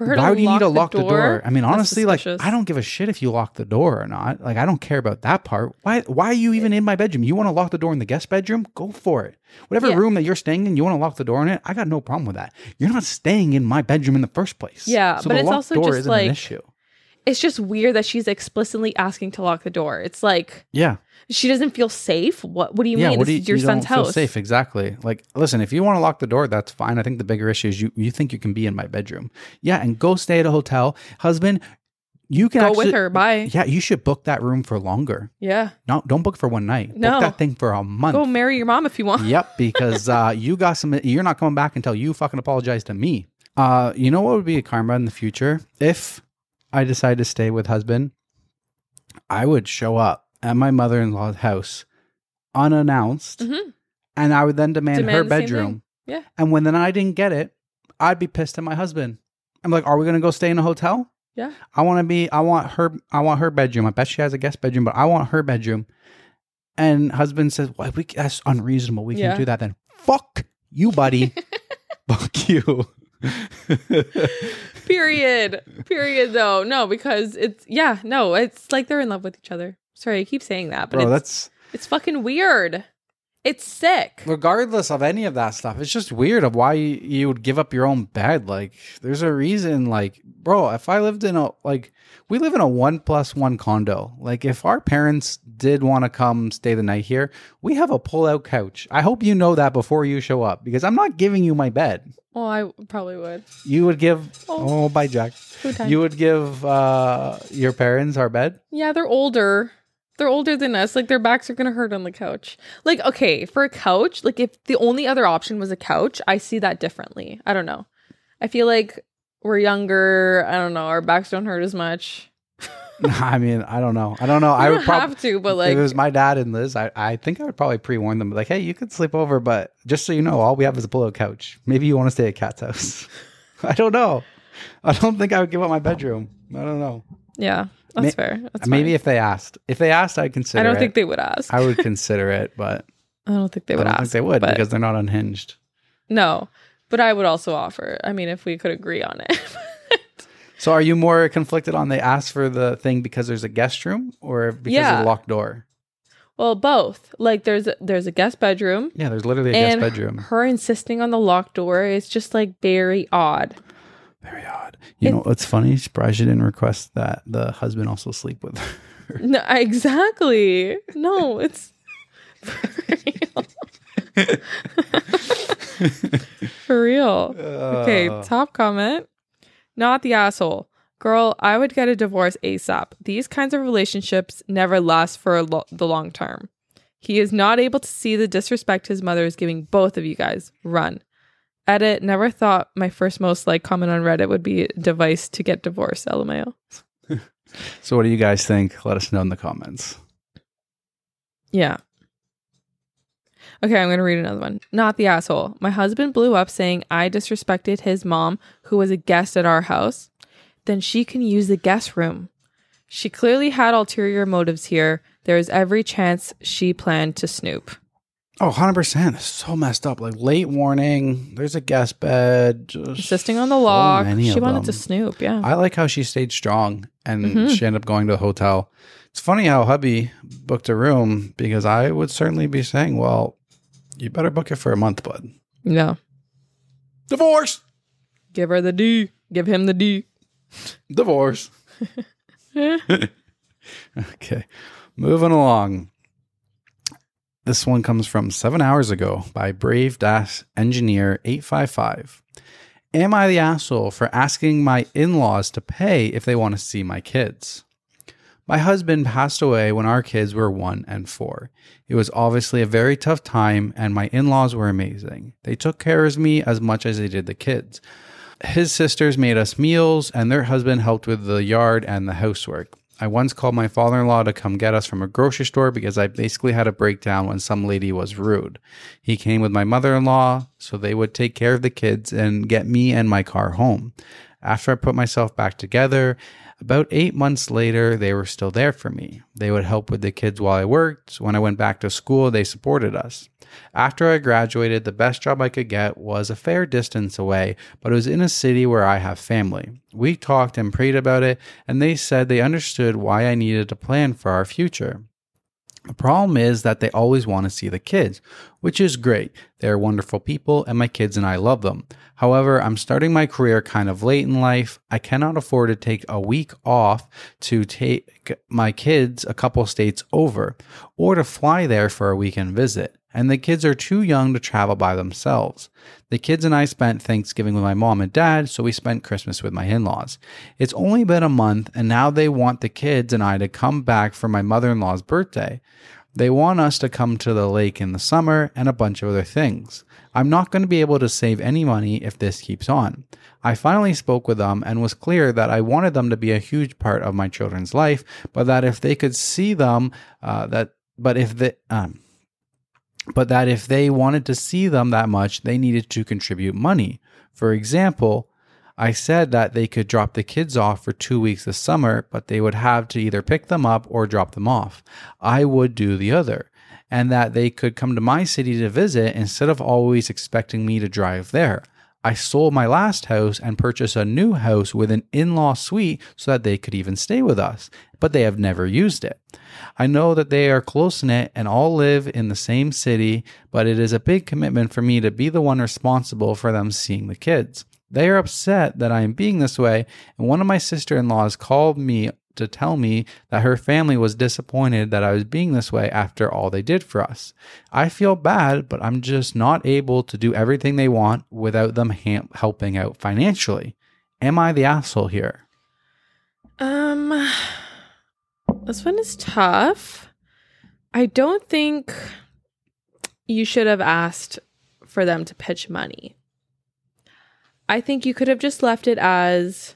For her why would you need to lock the door? I mean, honestly, like. I don't give a shit if you lock the door or not. Like I don't care about that part. Why why are you even in my bedroom? You want to lock the door in the guest bedroom? Go for it. Whatever Yeah. room that you're staying in, you want to lock the door in it? I got no problem with that. You're not staying in my bedroom in the first place. Yeah, so but the it's also door just like- an issue. It's just weird that she's explicitly asking to lock the door. It's like Yeah. She doesn't feel safe. What What do you yeah, mean? what This do you, is your you son's house. safe? Exactly. Like, listen, if you want to lock the door, that's fine. I think the bigger issue is you you think you can be in my bedroom. Yeah, and go stay at a hotel. Husband, you can Go actually, with her. Bye. Yeah, you should book that room for longer. Yeah. No, don't book for one night. No. Book that thing for a month. Go marry your mom if you want. yep, because uh, [LAUGHS] you got some. You're not coming back until you fucking apologize to me. Uh, you know what would be a karma in the future if I decide to stay with husband? I would show up at my mother-in-law's house unannounced, Mhm. and I would then demand, Demand her the bedroom. Yeah. And when then I didn't get it, I'd be pissed at my husband. I'm like, "Are we gonna go stay in a hotel?" Yeah. I want to be. I want her. I want her bedroom. I bet she has a guest bedroom, but I want her bedroom. And husband says, "Well, we that's unreasonable. We Yeah. can do that." Then fuck you, buddy. [LAUGHS] fuck you. Period. Period. Though no, because it's yeah no, it's like they're in love with each other. Sorry, I keep saying that, but Bro, it's, that's it's fucking weird. It's sick. regardless of any of that stuff. It's just weird of why you, you would give up your own bed. Like, there's a reason. Like, bro, if I lived in a like, we live in a one plus one condo. Like, if our parents did want to come stay the night here, we have a pull out couch. I hope you know that before you show up because I'm not giving you my bed. Well, I probably would. You would give. Oh. Oh, bye, Jack. You would give uh, your parents our bed. Yeah, they're older. They're older than us. Like their backs are gonna hurt on the couch. Like, okay, for a couch, like if the only other option was a couch, I see that differently. I don't know. I feel like we're younger. I don't know. Our backs don't hurt as much. [LAUGHS] I mean, I don't know. I don't know. I I would probably. have to, but like, if it was my dad and Liz, I, I think I would probably pre warn them like, hey, you could sleep over, but just so you know, all we have is a pull-out couch. Maybe you want to stay at Cat's house. [LAUGHS] I don't know. I don't think I would give up my bedroom. I don't know. yeah, that's May- fair. That's Maybe fine. if they asked, if they asked, I'd consider. It. I don't it. think they would ask. I would consider it, but [LAUGHS] I don't think they I would don't ask. think they would because they're not unhinged. no, but I would also offer. I mean, if we could agree on it. [LAUGHS] So, are you more conflicted on they ask for the thing because there's a guest room or because of Yeah. the locked door? well, both. Like, there's a, there's a guest bedroom. Yeah, there's literally a guest bedroom. her insisting on the locked door is just like very odd. Very odd. You know what's funny? Surprised she didn't request that the husband also sleep with her. No, exactly. No, it's for real. for real. Okay, Uh, top comment. Not the asshole. Girl, I would get a divorce ASAP. These kinds of relationships never last for a lo- the long term. He is not able to see the disrespect his mother is giving both of you guys. Run. Edit. Never thought my first most like comment on Reddit would be device to get divorced. LMAO. [LAUGHS] So, what do you guys think? Let us know in the comments. Yeah. Okay, I'm going to read another one. Not the asshole. My husband blew up saying I disrespected his mom, who was a guest at our house. Then she can use the guest room. She clearly had ulterior motives here. There is every chance she planned to snoop. Oh, 100%. It's so messed up. Like, late warning. There's a guest bed. Just Insisting on the so lock. many she of wanted them. to snoop. Yeah. I like how she stayed strong and Mhm. she ended up going to a hotel. It's funny how hubby booked a room because I would certainly be saying, well, you better book it for a month, bud. no. Divorce. Give her the D. Give him the D. Divorce. [LAUGHS] [LAUGHS] okay. Moving along. This one comes from seven hours ago by Brave Dash Engineer 855. Am I the asshole for asking my in laws to pay if they want to see my kids? My husband passed away when our kids were one and four. It was obviously a very tough time, and my in laws were amazing. They took care of me as much as they did the kids. His sisters made us meals, and their husband helped with the yard and the housework. I once called my father in law to come get us from a grocery store because I basically had a breakdown when some lady was rude. He came with my mother in law so they would take care of the kids and get me and my car home. After I put myself back together, about eight months later, they were still there for me. They would help with the kids while I worked. When I went back to school, they supported us. After I graduated, the best job I could get was a fair distance away, but it was in a city where I have family. We talked and prayed about it, and they said they understood why I needed to plan for our future. The problem is that they always want to see the kids, which is great. They're wonderful people, and my kids and I love them. However, I'm starting my career kind of late in life. I cannot afford to take a week off to take my kids a couple states over or to fly there for a weekend visit and the kids are too young to travel by themselves. The kids and I spent Thanksgiving with my mom and dad, so we spent Christmas with my in laws. It's only been a month, and now they want the kids and I to come back for my mother in law's birthday. They want us to come to the lake in the summer and a bunch of other things. I'm not going to be able to save any money if this keeps on. I finally spoke with them and was clear that I wanted them to be a huge part of my children's life, but that if they could see them, uh, that but if the um, but that if they wanted to see them that much, they needed to contribute money. For example, I said that they could drop the kids off for two weeks this summer, but they would have to either pick them up or drop them off. I would do the other. And that they could come to my city to visit instead of always expecting me to drive there. I sold my last house and purchased a new house with an in law suite so that they could even stay with us, but they have never used it. I know that they are close knit and all live in the same city, but it is a big commitment for me to be the one responsible for them seeing the kids. They are upset that I am being this way, and one of my sister in laws called me to tell me that her family was disappointed that I was being this way after all they did for us. I feel bad, but I'm just not able to do everything they want without them ha- helping out financially. Am I the asshole here? Um, this one is tough. I don't think you should have asked for them to pitch money. I think you could have just left it as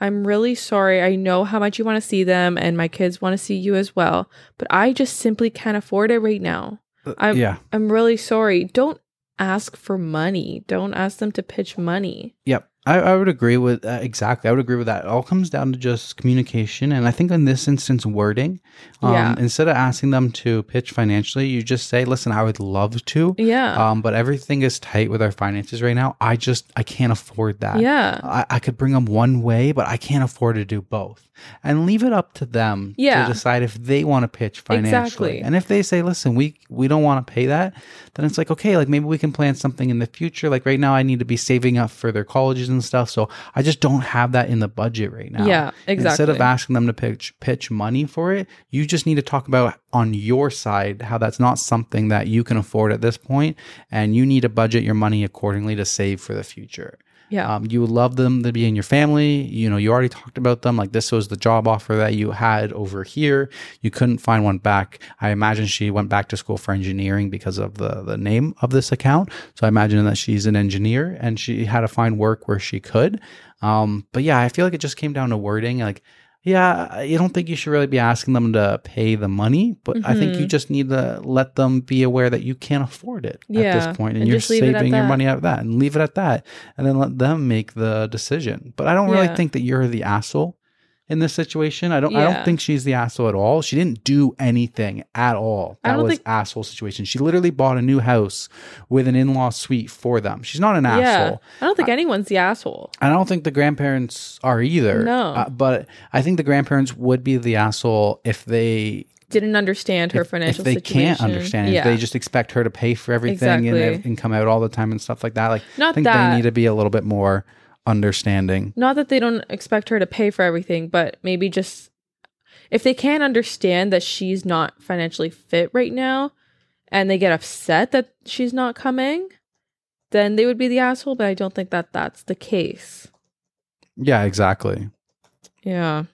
I'm really sorry. I know how much you want to see them, and my kids want to see you as well, but I just simply can't afford it right now. Uh, I'm, yeah. I'm really sorry. Don't ask for money. Don't ask them to pitch money. Yep. I, I would agree with uh, exactly. I would agree with that. It all comes down to just communication, and I think in this instance, wording. Um, Yeah. Instead of asking them to pitch financially, you just say, "Listen, I would love to, Yeah. um, but everything is tight with our finances right now. I just I can't afford that. yeah. I, I could bring them one way, but I can't afford to do both. And leave it up to them Yeah. to decide if they want to pitch financially. Exactly. And if they say, listen, we we don't want to pay that, then it's like, okay, like maybe we can plan something in the future. Like right now I need to be saving up for their colleges and stuff. So I just don't have that in the budget right now. Yeah, exactly. Instead of asking them to pitch pitch money for it, you just need to talk about on your side how that's not something that you can afford at this point, and you need to budget your money accordingly to save for the future. Yeah. Um, you love them to be in your family. You know, you already talked about them. Like this was the job offer that you had over here. You couldn't find one back. I imagine she went back to school for engineering because of the the name of this account. So I imagine that she's an engineer and she had to find work where she could. Um, but yeah, I feel like it just came down to wording. Like, yeah, I don't think you should really be asking them to pay the money, but I think you Mhm. just need to let them be aware that you can't afford it at this point, and, and you're just leave it at saving your money out of that, and leave it at that, and then let them make the decision. But I don't really Yeah. think that you're the asshole in this situation. I don't. I don't think she's the asshole at all. She didn't do anything at all. That was think- asshole situation. She literally bought a new house with an in-law suite for them. She's not an yeah. asshole. I don't think anyone's the asshole. I don't think the grandparents are either. No. Uh, but I think the grandparents would be the asshole if they Didn't understand her if, financial if they situation. can't understand. it, Yeah. If they just expect her to pay for everything and, Exactly. and come out all the time and stuff like that. Like I think that. they need to be a little bit more understanding. Not that they don't expect her to pay for everything, but maybe just if they can't understand that she's not financially fit right now and they get upset that she's not coming, then they would be the asshole, but I don't think that that's the case. Yeah, exactly. Yeah.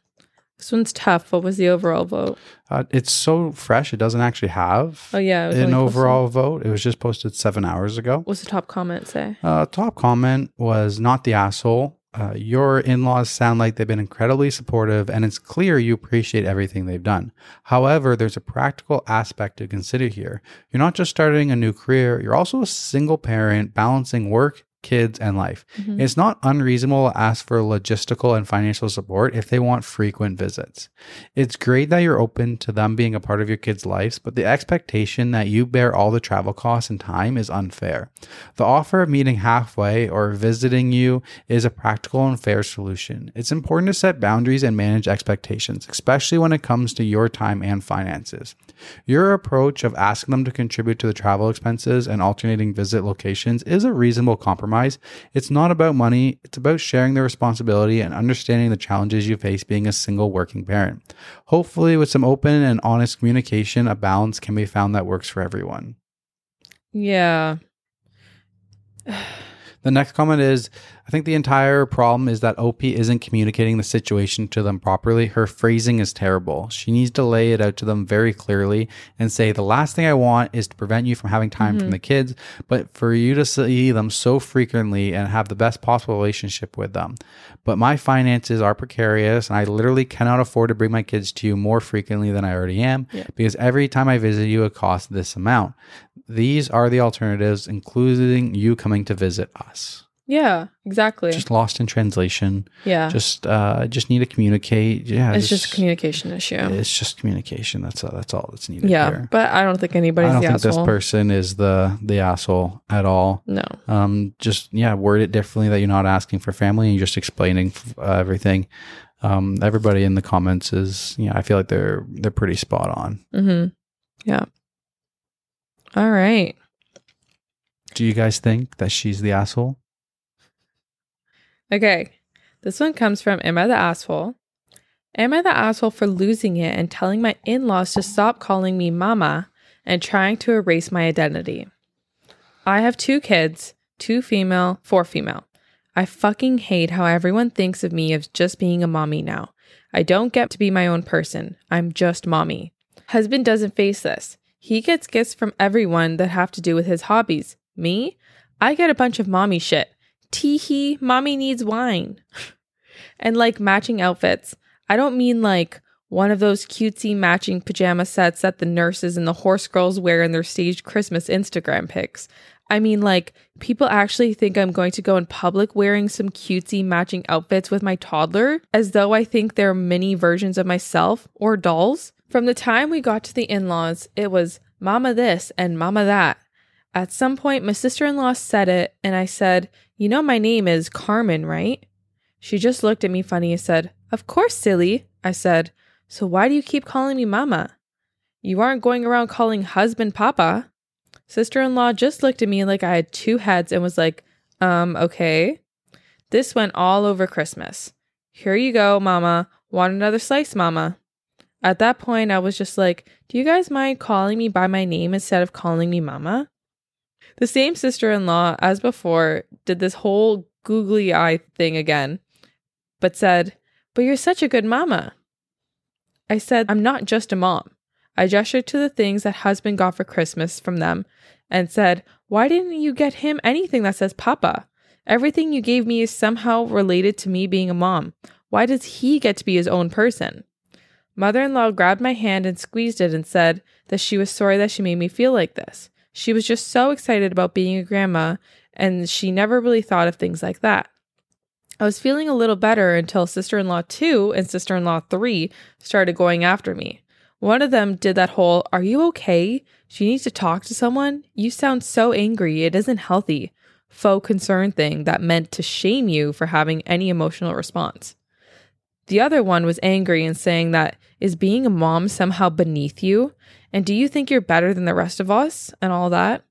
This one's tough. What was the overall vote? Uh, it's so fresh; it doesn't actually have Oh yeah, an only posted- overall vote. It was just posted seven hours ago. What's the top comment say? Uh, top comment was not the asshole. Uh, your in laws sound like they've been incredibly supportive, and it's clear you appreciate everything they've done. However, there's a practical aspect to consider here. You're not just starting a new career, you're also a single parent balancing work, kids, and life. Mhm. It's not unreasonable to ask for logistical and financial support if they want frequent visits. It's great that you're open to them being a part of your kids' lives, but the expectation that you bear all the travel costs and time is unfair. The offer of meeting halfway or visiting you is a practical and fair solution. It's important to set boundaries and manage expectations, especially when it comes to your time and finances. Your approach of asking them to contribute to the travel expenses and alternating visit locations is a reasonable compromise. It's not about money, it's about sharing the responsibility and understanding the challenges you face being a single working parent. Hopefully, with some open and honest communication, a balance can be found that works for everyone. Yeah. [SIGHS] The next comment is I think the entire problem is that OP isn't communicating the situation to them properly. Her phrasing is terrible. She needs to lay it out to them very clearly and say, The last thing I want is to prevent you from having time from mm-hmm. the kids, but for you to see them so frequently and have the best possible relationship with them. But my finances are precarious and I literally cannot afford to bring my kids to you more frequently than I already am Yeah. because every time I visit you, it costs this amount. These are the alternatives, including you coming to visit us. Yeah, exactly. Just lost in translation. yeah. Just uh, just need to communicate. Yeah, it's just a communication issue. It's just communication. That's all. That's all that's needed. yeah. here. But I don't think anybody's I don't think asshole. this person is the the asshole at all. no. Um, just yeah, word it differently that you're not asking for family and you're just explaining uh, everything. Um, everybody in the comments is yeah, I feel like they're they're pretty spot on. Mm-hmm. Yeah. All right. Do you guys think that she's the asshole? Okay. This one comes from Am I the asshole? Am I the asshole for losing it and telling my in laws to stop calling me mama and trying to erase my identity? I have two kids, two female, four female. I fucking hate how everyone thinks of me as just being a mommy now. I don't get to be my own person. I'm just mommy. Husband doesn't face this. He gets gifts from everyone that have to do with his hobbies. Me? I get a bunch of mommy shit. Teehee, mommy needs wine. [LAUGHS] and like matching outfits. I don't mean like one of those cutesy matching pajama sets that the nurses and the horse girls wear in their staged Christmas Instagram pics. I mean, like, people actually think I'm going to go in public wearing some cutesy matching outfits with my toddler, as though I think they're mini versions of myself or dolls. From the time we got to the in laws, it was mama this and mama that. At some point, my sister in law said it, and I said, You know, my name is Carmen, right? She just looked at me funny and said, Of course, silly. I said, So why do you keep calling me mama? You aren't going around calling husband papa. Sister in law just looked at me like I had two heads and was like, Um, okay. This went all over Christmas. Here you go, mama. Want another slice, mama? At that point, I was just like, Do you guys mind calling me by my name instead of calling me mama? The same sister in law as before did this whole googly eye thing again, but said, But you're such a good mama. I said, I'm not just a mom. I gestured to the things that husband got for Christmas from them and said, Why didn't you get him anything that says Papa? Everything you gave me is somehow related to me being a mom. Why does he get to be his own person? Mother in law grabbed my hand and squeezed it and said that she was sorry that she made me feel like this. She was just so excited about being a grandma, and she never really thought of things like that. I was feeling a little better until sister in law 2 and sister in law 3 started going after me. One of them did that whole, Are you okay? Do you need to talk to someone? You sound so angry. It isn't healthy. Faux concern thing that meant to shame you for having any emotional response. The other one was angry and saying that, Is being a mom somehow beneath you? And do you think you're better than the rest of us? And all that.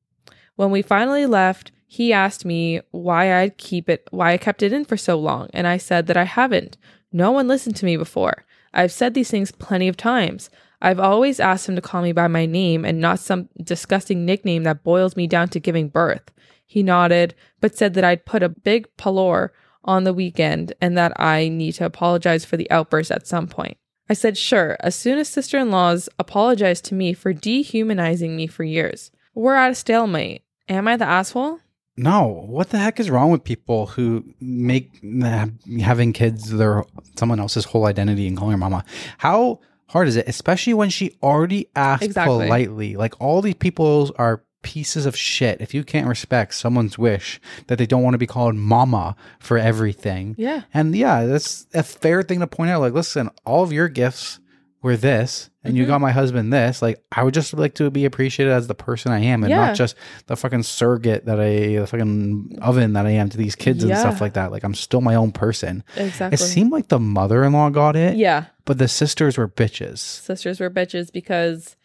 When we finally left, he asked me why I'd keep it, why I kept it in for so long. And I said that I haven't. No one listened to me before. I've said these things plenty of times. I've always asked him to call me by my name and not some disgusting nickname that boils me down to giving birth. He nodded, but said that I'd put a big pallor on the weekend and that I need to apologize for the outburst at some point. I said, sure, as soon as sister in laws apologized to me for dehumanizing me for years. We're at a stalemate. Am I the asshole? No, what the heck is wrong with people who make uh, having kids their someone else's whole identity and calling her mama? How hard is it, especially when she already asked Exactly. politely? Like all these people are pieces of shit. If you can't respect someone's wish that they don't want to be called mama for everything, Yeah. and yeah, that's a fair thing to point out. Like, listen, all of your gifts were this, and you Mhm. got my husband this. Like, I would just like to be appreciated as the person I am, and Yeah. not just the fucking surrogate that I, the fucking oven that I am to these kids and stuff like that. Like, I'm still my own person. Exactly. It seemed like the mother-in-law got it, yeah. but the sisters were bitches. Sisters were bitches because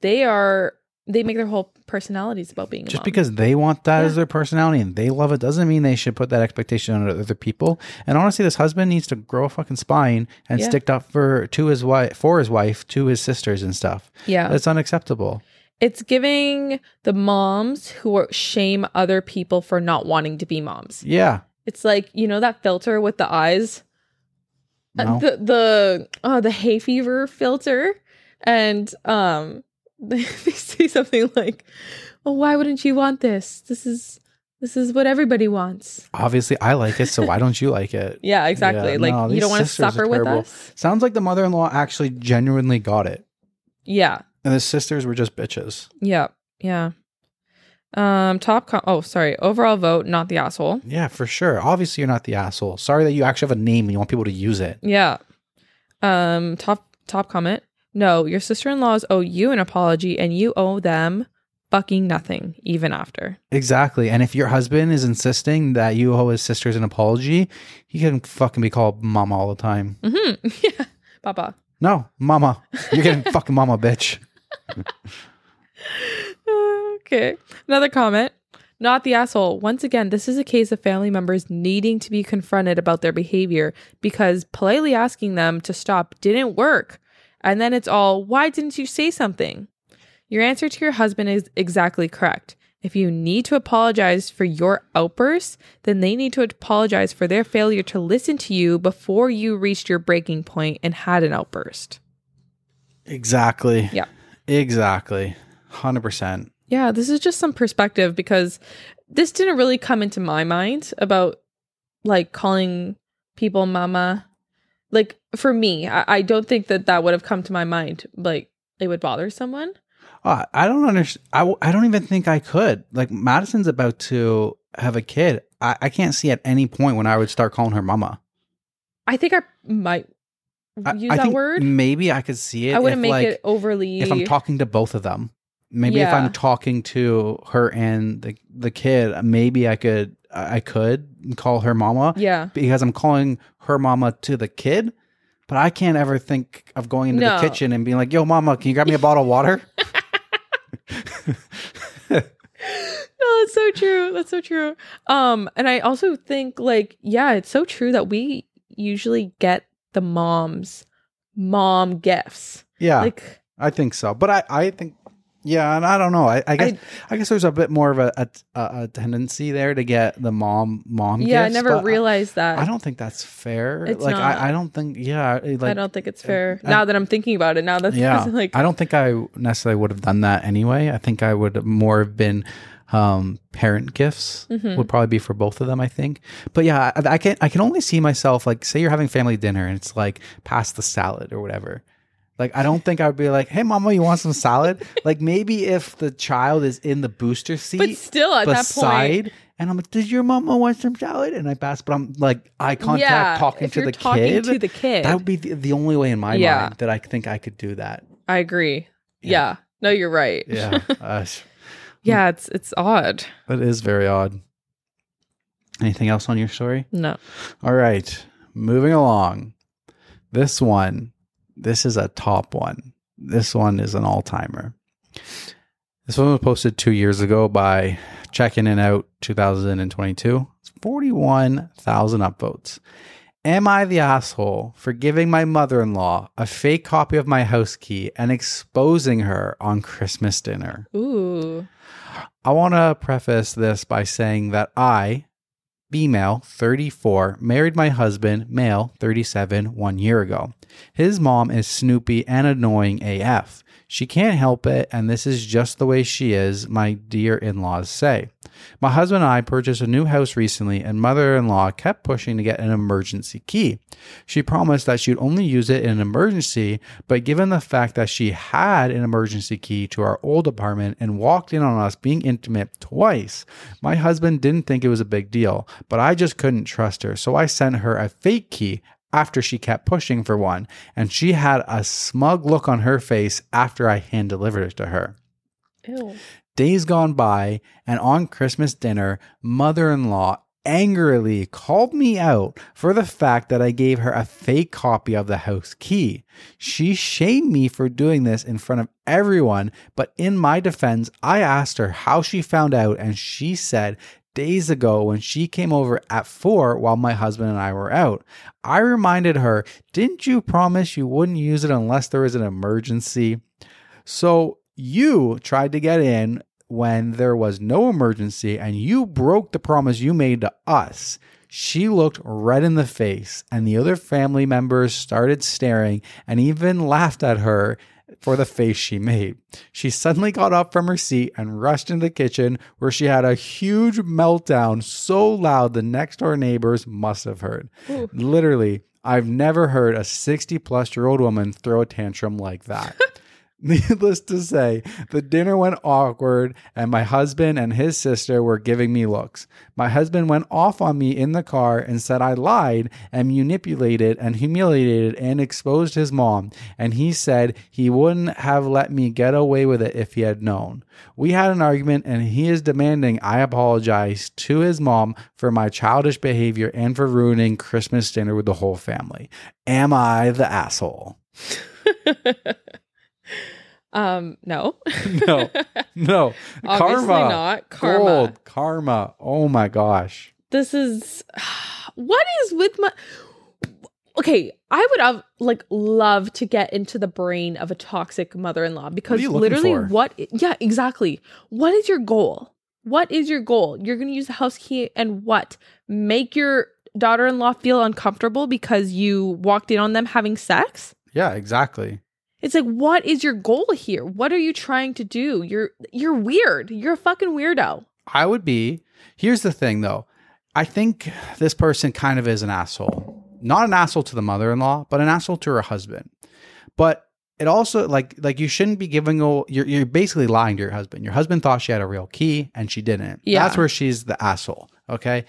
they are, they make their whole personalities about being a Just mom. because they want that Yeah. as their personality and they love it doesn't mean they should put that expectation on other people. And honestly, this husband needs to grow a fucking spine and Yeah. stick up for to his wife, for his wife, to his sisters and stuff. Yeah. That's unacceptable. It's giving the moms who are shame other people for not wanting to be moms. Yeah. It's like, you know, that filter with the eyes? Uh, The the oh the hay fever filter. And um [LAUGHS] they, say something like, Oh, why wouldn't you want this? This is this is what everybody wants. Obviously, I like it, so why don't you like it? [LAUGHS] Yeah, exactly. Yeah, like no, you don't want to suffer with us. Sounds like the mother-in-law actually genuinely got it, Yeah. and the sisters were just bitches. Yeah. Yeah. Um top com- oh sorry. Overall vote, not the asshole. Yeah, for sure. Obviously, you're not the asshole. Sorry that you actually have a name and you want people to use it. Yeah. Um top top comment. No, your sister-in-laws owe you an apology and you owe them fucking nothing even after. Exactly. And if your husband is insisting that you owe his sisters an apology, he can fucking be called mama all the time. Mhm. [LAUGHS] Yeah. Papa. No, mama. You're getting [LAUGHS] fucking mama, bitch. okay. Another comment. Not the asshole. Once again, this is a case of family members needing to be confronted about their behavior because politely asking them to stop didn't work. And then it's all, why didn't you say something? Your answer to your husband is exactly correct. If you need to apologize for your outbursts, then they need to apologize for their failure to listen to you before you reached your breaking point and had an outburst. Exactly. Yeah. Exactly. 100%. Yeah, this is just some perspective because this didn't really come into my mind about like calling people mama. Like for me, I, I don't think that that would have come to my mind. Like it would bother someone. Uh, I don't understand. I, w- I don't even think I could. Like, Madison's about to have a kid. I, I can't see at any point when I would start calling her mama. I think I might I, use I that think word. Maybe I could see it. I wouldn't if, make like, it overly. if I'm talking to both of them. Maybe if I'm talking to her and the the kid, maybe I could I could call her mama yeah, because I'm calling her mama to the kid. But I can't ever think of going into No. the kitchen and being like, "Yo, mama, can you grab me a bottle of water?" [LAUGHS] [LAUGHS] no, that's so true. That's so true. Um, and I also think like, yeah, it's so true that we usually get the moms mom gifts. yeah, Like I think so. But I I think yeah, and I don't know. I, I guess I, guess there's a bit more of a, a a tendency there to get the mom mom. yeah, I never realized that. I don't think that's fair. It's like not. I, I don't think yeah. Like I don't think it's fair. I- now that I'm thinking about it, now that yeah [LAUGHS] like i don't think i necessarily would have done that anyway i think i would more have been um parent gifts Mhm. would probably be for both of them i think but yeah I, I can i can only see myself like say you're having family dinner and it's like pass the salad or whatever like i don't think i would be like hey mama you want some salad [LAUGHS] like maybe if the child is in the booster seat but still at that point, and i'm like does your mama want some salad and i pass but i'm like eye contact yeah, talking to you're the talking kid to the kid, that would be the, the only way in my Yeah. mind that i think i could do that I agree. Yeah. Yeah. no, you're right. yeah [LAUGHS] uh, yeah, it's it's odd. that is very odd anything else on your story No, all right moving along this one this is a top one. This one is an all-timer. This one was posted two years ago by checking in out 2022 it's 41000 upvotes. Am I the asshole for giving my mother in law a fake copy of my house key and exposing her on Christmas dinner? ooh, I want to preface this by saying that I, female, 34, married my husband, male, 37, one year ago. His mom is snoopy and annoying AF. She can't help it, and this is just the way she is, my dear in laws say. My husband and I purchased a new house recently, and mother in law kept pushing to get an emergency key. She promised that she'd only use it in an emergency, but given the fact that she had an emergency key to our old apartment and walked in on us being intimate twice, my husband didn't think it was a big deal, but I just couldn't trust her, so I sent her a fake key after she kept pushing for one, and she had a smug look on her face after I hand delivered it to her. Ew. Days gone by, and on Christmas dinner, mother in law angrily called me out for the fact that I gave her a fake copy of the house key. She shamed me for doing this in front of everyone, but in my defense, I asked her how she found out, and she said days ago when she came over at four while my husband and I were out. I reminded her, Didn't you promise you wouldn't use it unless there was an emergency? So you tried to get in when there was no emergency and you broke the promise you made to us. She looked red in the face, and the other family members started staring and even laughed at her for the face she made. She suddenly got up from her seat and rushed into the kitchen where she had a huge meltdown so loud the next door neighbors must have heard. Ooh. Literally, I've never heard a 60 plus year old woman throw a tantrum like that. [LAUGHS] Needless to say, the dinner went awkward, and my husband and his sister were giving me looks. My husband went off on me in the car and said I lied and manipulated and humiliated and exposed his mom. And he said he wouldn't have let me get away with it if he had known. We had an argument, and he is demanding I apologize to his mom for my childish behavior and for ruining Christmas dinner with the whole family. Am I the asshole? [LAUGHS] um, no. [LAUGHS] No, no. Obviously karma. not. Karma. Gold. Karma. Oh my gosh. This is [SIGHS] what is with my Okay, I would have like love to get into the brain of a toxic mother-in-law because you looking literally for? what yeah, exactly. What is your goal? What is your goal? You're going to use the house key and what? Make your daughter-in-law feel uncomfortable because you walked in on them having sex? Yeah, exactly. It's like what is your goal here? What are you trying to do? You're you're weird. You're a fucking weirdo. I would be. Here's the thing though. I think this person kind of is an asshole. Not an asshole to the mother-in-law, but an asshole to her husband. But it also like like you shouldn't be giving a you're you're basically lying to your husband. Your husband thought she had a real key and she didn't. Yeah. That's where she's the asshole. Okay.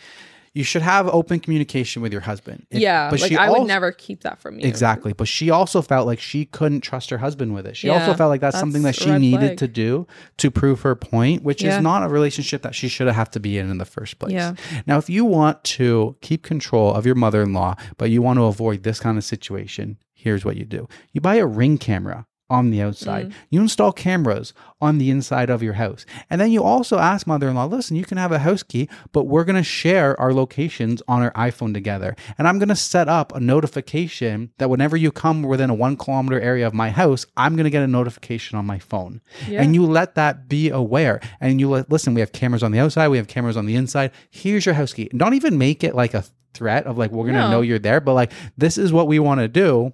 You should have open communication with your husband. If- yeah, like she I would never keep that from you. Exactly. But she also felt like she couldn't trust her husband with it. She also felt like that's, something that she needed flag. to do to prove her point, which Yeah. is not a relationship that she should have to be in in the first place. Yeah. Now, if you want to keep control of your mother in law, but you want to avoid this kind of situation, here's what you do you buy a ring camera on the outside. Mm. You install cameras on the inside of your house. And then you also ask mother in law, listen, you can have a house key, but we're going to share our locations on our iPhone together. And I'm going to set up a notification that whenever you come within a one kilometer area of my house, I'm going to get a notification on my phone. Yeah. And you let that be aware. And you let, listen, we have cameras on the outside, we have cameras on the inside. Here's your house key. Don't even make it like a threat of like, we're going to No. know you're there, but like, this is what we want to do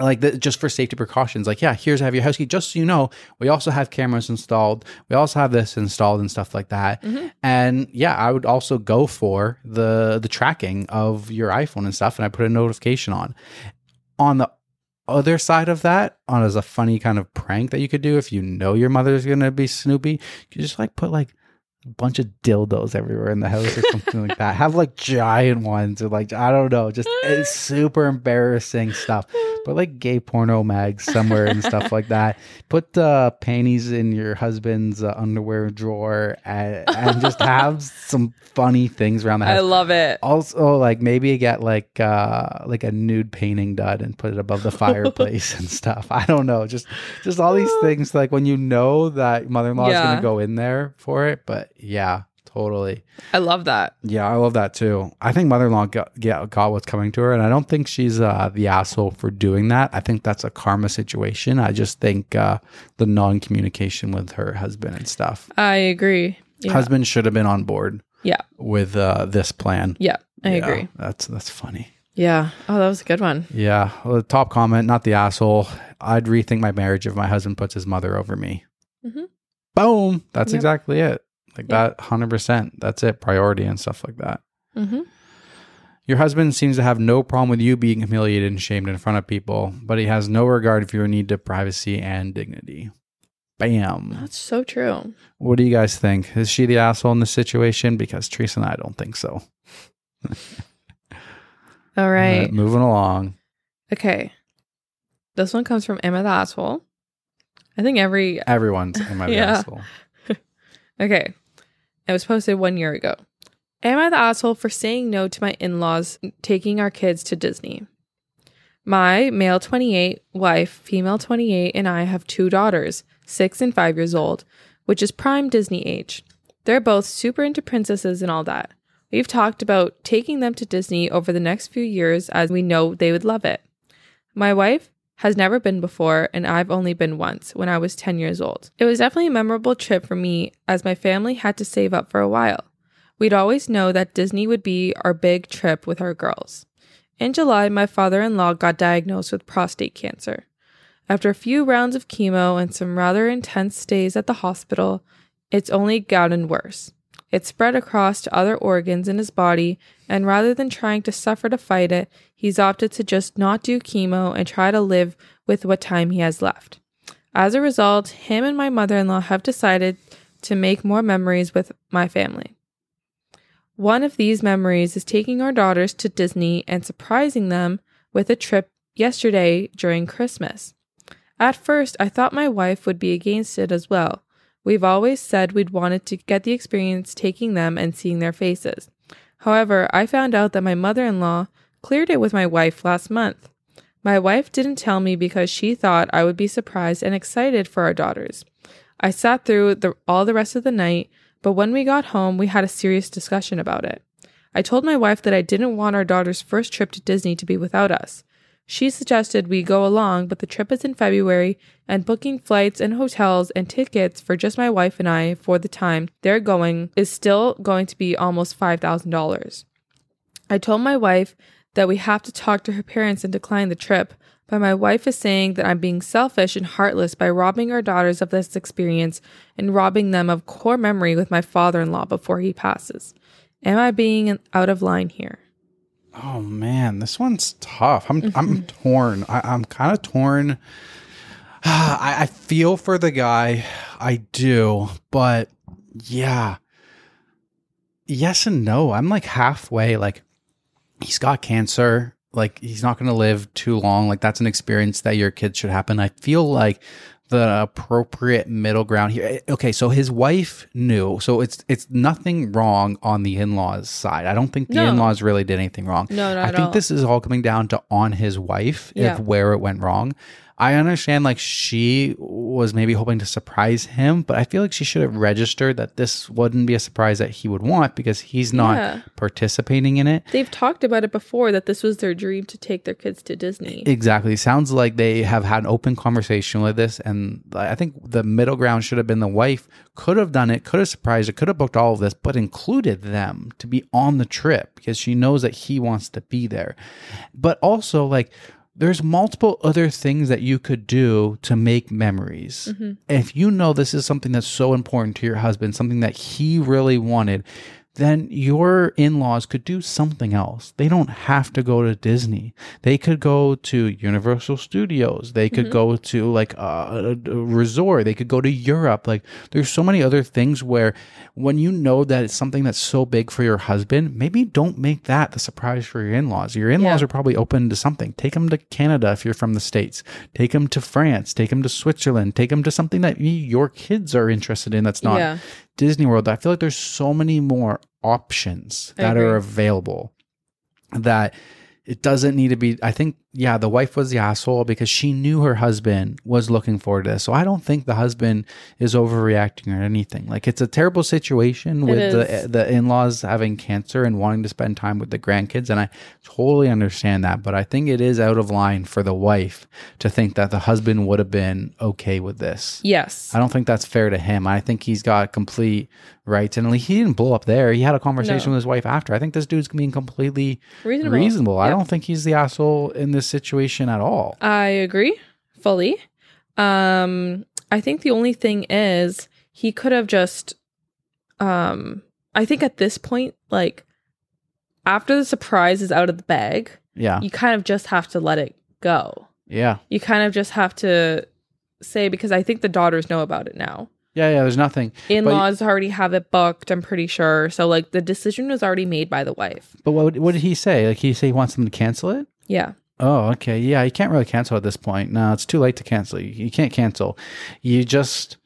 like the, just for safety precautions like yeah here's I have your house key just so you know we also have cameras installed we also have this installed and stuff like that. Mm-hmm. and yeah i would also go for the the tracking of your iphone and stuff and i put a notification on. On the other side of that on as a funny kind of prank that you could do if you know your mother's gonna be snoopy you just like put like a bunch of dildos everywhere in the house or something like that. Have like giant ones or like i don't know just it's super embarrassing stuff put like gay porno mags somewhere and stuff like that. Put uh, panties in your husband's uh, underwear drawer and, and just have some funny things around the house. I love it. also, like maybe get like uh, like a nude painting done and put it above the fireplace and stuff. I don't know, just just all these [LAUGHS] things. Like when you know that mother-in-law is gonna go in there for it, but yeah, totally. I love that. Yeah, I love that too. I think mother-in-law got, got, got what's coming to her, and I don't think she's uh, the asshole for doing that. I think that's a karma situation. I just think uh, the non-communication with her husband and stuff. I agree. Yeah. Husband should have been on board. Yeah. with uh, this plan. Yeah. I Yeah, agree. That's that's funny. Yeah. Oh, that was a good one. Yeah. Well, the top comment, not the asshole. I'd rethink my marriage if my husband puts his mother over me. Mhm. Boom. That's Yep. exactly it. Like Yep. that, hundred percent. That's it. Priority and stuff like that. Mm-hmm. Your husband seems to have no problem with you being humiliated and shamed in front of people, but he has no regard for your need to privacy and dignity. Bam. That's so true. What do you guys think? Is she the asshole in this situation? Because Teresa and I don't think so. [LAUGHS] All right. Uh, moving along. Okay. This one comes from Emma the asshole. I think every Everyone's Emma the [LAUGHS] Yeah. asshole? Okay. It was posted one year ago. Am I the asshole for saying no to my in laws taking our kids to Disney? My male 28 wife, female 28, and I have two daughters, six and five years old, which is prime Disney age. They're both super into princesses and all that. We've talked about taking them to Disney over the next few years as we know they would love it. My wife has never been before, and I've only been once when I was 10 years old. It was definitely a memorable trip for me as my family had to save up for a while. We'd always know that Disney would be our big trip with our girls. In July, my father in law got diagnosed with prostate cancer. After a few rounds of chemo and some rather intense stays at the hospital, it's only gotten worse. It spread across to other organs in his body, and rather than trying to suffer to fight it, he's opted to just not do chemo and try to live with what time he has left. As a result, him and my mother in law have decided to make more memories with my family. One of these memories is taking our daughters to Disney and surprising them with a trip yesterday during Christmas. At first, I thought my wife would be against it as well. We've always said we'd wanted to get the experience taking them and seeing their faces. However, I found out that my mother in law cleared it with my wife last month. My wife didn't tell me because she thought I would be surprised and excited for our daughters. I sat through the, all the rest of the night, but when we got home, we had a serious discussion about it. I told my wife that I didn't want our daughter's first trip to Disney to be without us. She suggested we go along, but the trip is in February, and booking flights and hotels and tickets for just my wife and I for the time they're going is still going to be almost $5,000. I told my wife that we have to talk to her parents and decline the trip, but my wife is saying that I'm being selfish and heartless by robbing our daughters of this experience and robbing them of core memory with my father in law before he passes. Am I being out of line here? Oh man, this one's tough. I'm Mm-hmm. I'm torn. I, I'm kind of torn. [SIGHS] I, I feel for the guy. I do, but yeah. Yes and no. I'm like halfway. Like he's got cancer. Like he's not going to live too long. Like that's an experience that your kid should happen. I feel like the appropriate middle ground here. Eh, Okay, so his wife knew. So it's it's nothing wrong on the in-laws side. I don't think the No. in-laws really did anything wrong. No, not I think all. this is all coming down to on his wife Yeah. if where it went wrong. I understand like she was maybe hoping to surprise him, but I feel like she should have registered that this wouldn't be a surprise that he would want because he's not Yeah. participating in it. They've talked about it before that this was their dream to take their kids to Disney. Exactly. Sounds like they have had an open conversation with this. And I think the middle ground should have been the wife could have done it, could have surprised it, could have booked all of this, but included them to be on the trip because she knows that he wants to be there. But also, like, there's multiple other things that you could do to make memories. Mm-hmm. If you know this is something that's so important to your husband, something that he really wanted, then your in laws could do something else. They don't have to go to Disney. They could go to Universal Studios. They could mm-hmm. go to like a, a resort. They could go to Europe. Like there's so many other things where when you know that it's something that's so big for your husband, maybe don't make that the surprise for your in laws. Your in laws Yeah. are probably open to something. Take them to Canada if you're from the States. Take them to France. Take them to Switzerland. Take them to something that your kids are interested in that's not Yeah. Disney World. I feel like there's so many more options that are available that it doesn't need to be. I think yeah, the wife was the asshole because she knew her husband was looking forward to this. So I don't think the husband is overreacting or anything. Like it's a terrible situation with the the in-laws having cancer and wanting to spend time with the grandkids and I totally understand that, but I think it is out of line for the wife to think that the husband would have been okay with this. Yes. I don't think that's fair to him. I think he's got complete rights, and he didn't blow up there. He had a conversation No. with his wife after. I think this dude's being completely Reasonable. reasonable. I don't think he's the asshole in this situation at all. I agree fully. Um, I think the only thing is he could have just, um, I think at this point, like after the surprise is out of the bag, Yeah, you kind of just have to let it go. yeah, You kind of just have to say because I think the daughters know about it now. yeah, yeah. There's nothing. In laws already have it booked. I'm pretty sure. So like the decision was already made by the wife. But what what did he say? Like he say he wants them to cancel it? Yeah. Oh, okay. Yeah, you can't really cancel at this point. No, it's too late to cancel. You, you can't cancel. You just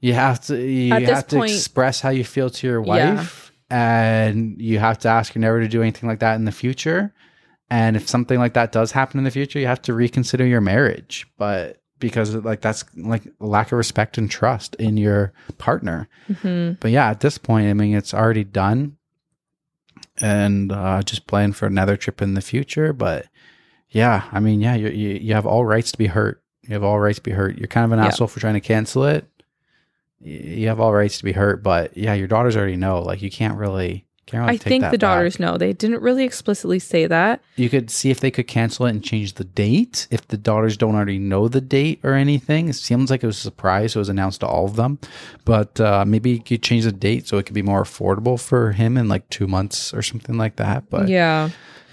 you have to you At have to point- express how you feel to your Yeah. wife and you have to ask her never to do anything like that in the future. And if something like that does happen in the future, you have to reconsider your marriage. But because like that's like lack of respect and trust in your partner. hmm But yeah, at this point, I mean, it's already done, and uh, just plan for another trip in the future. But yeah, I mean, yeah, you you you have all rights to be hurt. You have all rights to be hurt. You're kind of an Yeah. asshole for trying to cancel it. You have all rights to be hurt, but yeah, your daughters already know. Like you can't really. Can't really I think the daughters back. know. They didn't really explicitly say that. You could see if they could cancel it and change the date. If the daughters don't already know the date or anything, it seems like it was a surprise. So it was announced to all of them, but uh, maybe you could change the date so it could be more affordable for him in like two months or something like that. But yeah.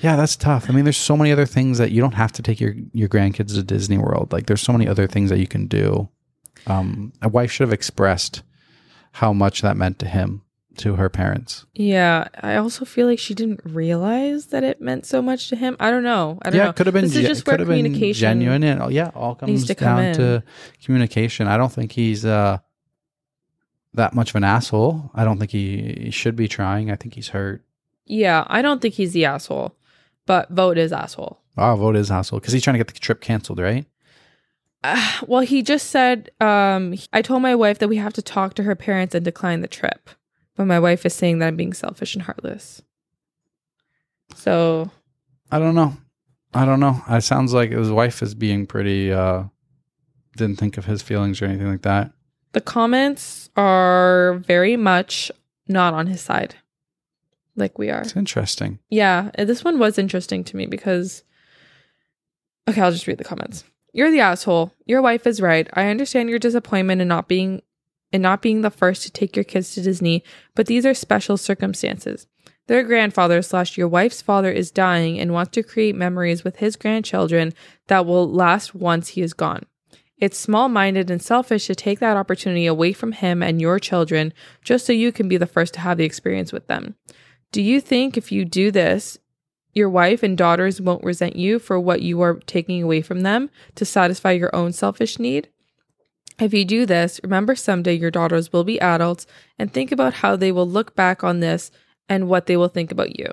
Yeah, that's tough. I mean, there's so many other things that you don't have to take your your grandkids to Disney World. Like, there's so many other things that you can do. Um, a wife should have expressed how much that meant to him, to her parents. Yeah, I also feel like she didn't realize that it meant so much to him. I don't know. I don't yeah, know. it could have been. This is ge- just where could have been communication genuine, and oh, yeah, all comes to down to communication. I don't think he's uh, that much of an asshole. I don't think he, he should be trying. I think he's hurt. Yeah, I don't think he's the asshole, but vote is asshole. I'll vote is asshole because he's trying to get the trip canceled, right? Uh, well, he just said, um, I told my wife that we have to talk to her parents and decline the trip. But my wife is saying that I'm being selfish and heartless. So, I don't know. I don't know. It sounds like his wife is being pretty. uh Didn't think of his feelings or anything like that. the comments are very much not on his side, like we are. It's interesting. Yeah, this one was interesting to me because. Okay, I'll just read the comments. You're the asshole. Your wife is right. I understand your disappointment in not being in not being the first to take your kids to Disney, but these are special circumstances. Their grandfather slash your wife's father is dying and wants to create memories with his grandchildren that will last once he is gone. It's small minded and selfish to take that opportunity away from him and your children just so you can be the first to have the experience with them. Do you think if you do this, your wife and daughters won't resent you for what you are taking away from them to satisfy your own selfish need? If you do this, remember someday your daughters will be adults and think about how they will look back on this and what they will think about you.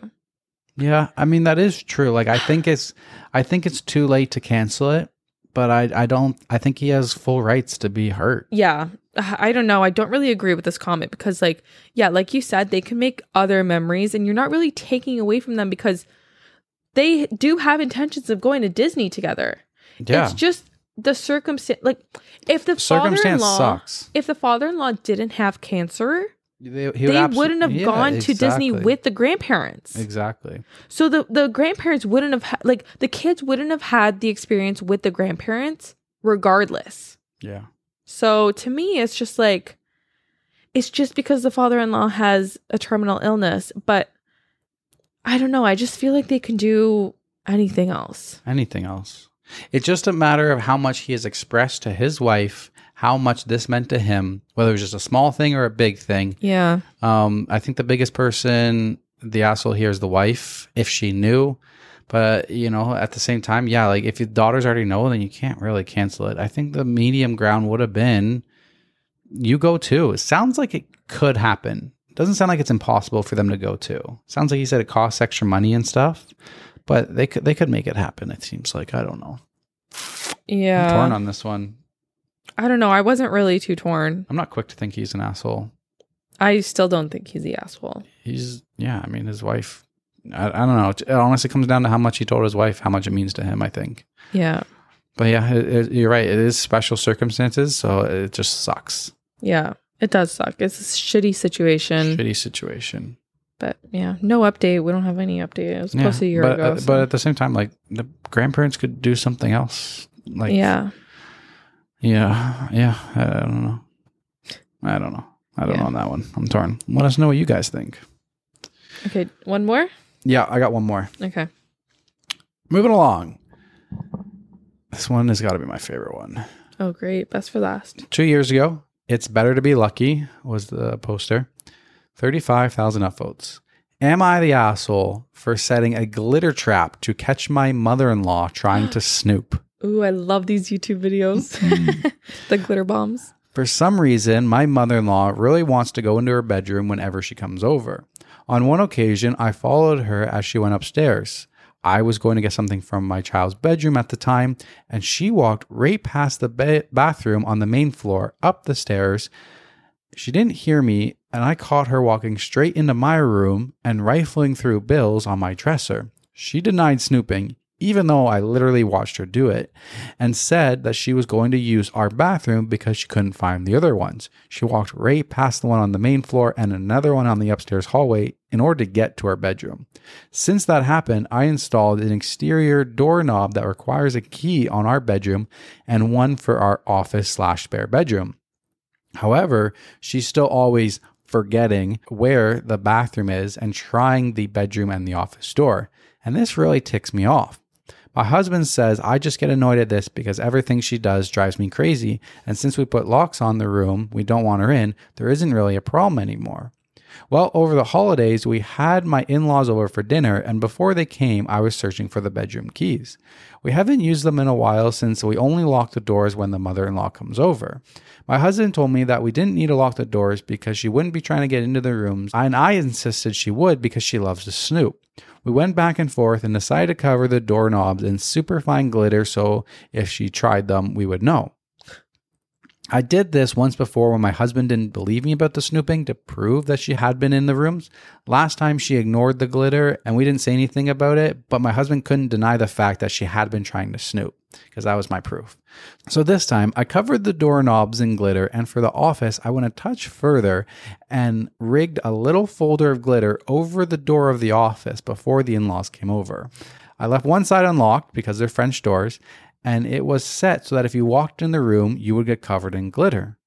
Yeah, I mean that is true. Like I think it's I think it's too late to cancel it, but I I don't I think he has full rights to be hurt. Yeah. I don't know. I don't really agree with this comment because, like, yeah, like you said, they can make other memories and you're not really taking away from them because they do have intentions of going to Disney together. Yeah. It's just the circumstance. Like, if the Circumstance father-in-law, sucks. if the father-in-law didn't have cancer, They, he they abso- wouldn't have Yeah, gone to Disney with the grandparents. Exactly. So the the grandparents wouldn't have ha- like the kids wouldn't have had the experience with the grandparents regardless. Yeah. So to me, it's just like it's just because the father-in-law has a terminal illness, but I don't know. I just feel like they can do anything else. Anything else? It's just a matter of how much he has expressed to his wife how much this meant to him, whether it was just a small thing or a big thing. Yeah. Um, I think the biggest person, the asshole here, is the wife, if she knew. But you know, at the same time, yeah, like if your daughters already know, then you can't really cancel it. I think the medium ground would have been you go too. It sounds like it could happen. Doesn't sound like it's impossible for them to go too. Sounds like he said it costs extra money and stuff. but they could they could make it happen. It seems like I don't know. Yeah. I'm torn on this one. I don't know. I wasn't really too torn. I'm not quick to think he's an asshole. I still don't think he's the asshole. He's yeah. I mean, his wife. I, I don't know. It honestly comes down to how much he told his wife, how much it means to him. I think. Yeah. But yeah, it, it, you're right. It is special circumstances, so it just sucks. Yeah. It does suck. It's a shitty situation. Shitty situation. But yeah, no update. We don't have any update. It was close to a year but, ago. uh, so- but at the same time, like the grandparents could do something else. Like yeah. yeah, yeah. I don't know. I don't know. I don't Yeah. know on that one. I'm torn. Let us know what you guys think. Okay. One more? Yeah, I got one more. Okay. Moving along. This one has got to be my favorite one. Oh, great. Best for last. Two years ago, It's Better to Be Lucky was the poster. 35,000 upvotes. Am I the asshole for setting a glitter trap to catch my mother in law trying to [GASPS] snoop? Ooh, I love these YouTube videos. [LAUGHS] the glitter bombs. For some reason, my mother in law really wants to go into her bedroom whenever she comes over. On one occasion, I followed her as she went upstairs. I was going to get something from my child's bedroom at the time, and she walked right past the ba- bathroom on the main floor up the stairs. She didn't hear me, and I caught her walking straight into my room and rifling through bills on my dresser. She denied snooping, even though I literally watched her do it, and said that she was going to use our bathroom because she couldn't find the other ones. She walked right past the one on the main floor and another one on the upstairs hallway in order to get to our bedroom. Since that happened, I installed an exterior doorknob that requires a key on our bedroom and one for our office slash spare bedroom. However, she's still always forgetting where the bathroom is and trying the bedroom and the office door. And this really ticks me off. My husband says I just get annoyed at this because everything she does drives me crazy. And since we put locks on the room we don't want her in, there isn't really a problem anymore. Well, over the holidays, we had my in laws over for dinner, and before they came, I was searching for the bedroom keys. We haven't used them in a while since we only lock the doors when the mother in law comes over. My husband told me that we didn't need to lock the doors because she wouldn't be trying to get into the rooms, and I insisted she would because she loves to snoop. We went back and forth and decided to cover the doorknobs in superfine glitter so if she tried them, we would know. I did this once before when my husband didn't believe me about the snooping to prove that she had been in the rooms. Last time she ignored the glitter and we didn't say anything about it, but my husband couldn't deny the fact that she had been trying to snoop because that was my proof. So this time I covered the doorknobs in glitter and for the office I went a touch further and rigged a little folder of glitter over the door of the office before the in-laws came over. I left one side unlocked because they're French doors and it was set so that if you walked in the room, you would get covered in glitter.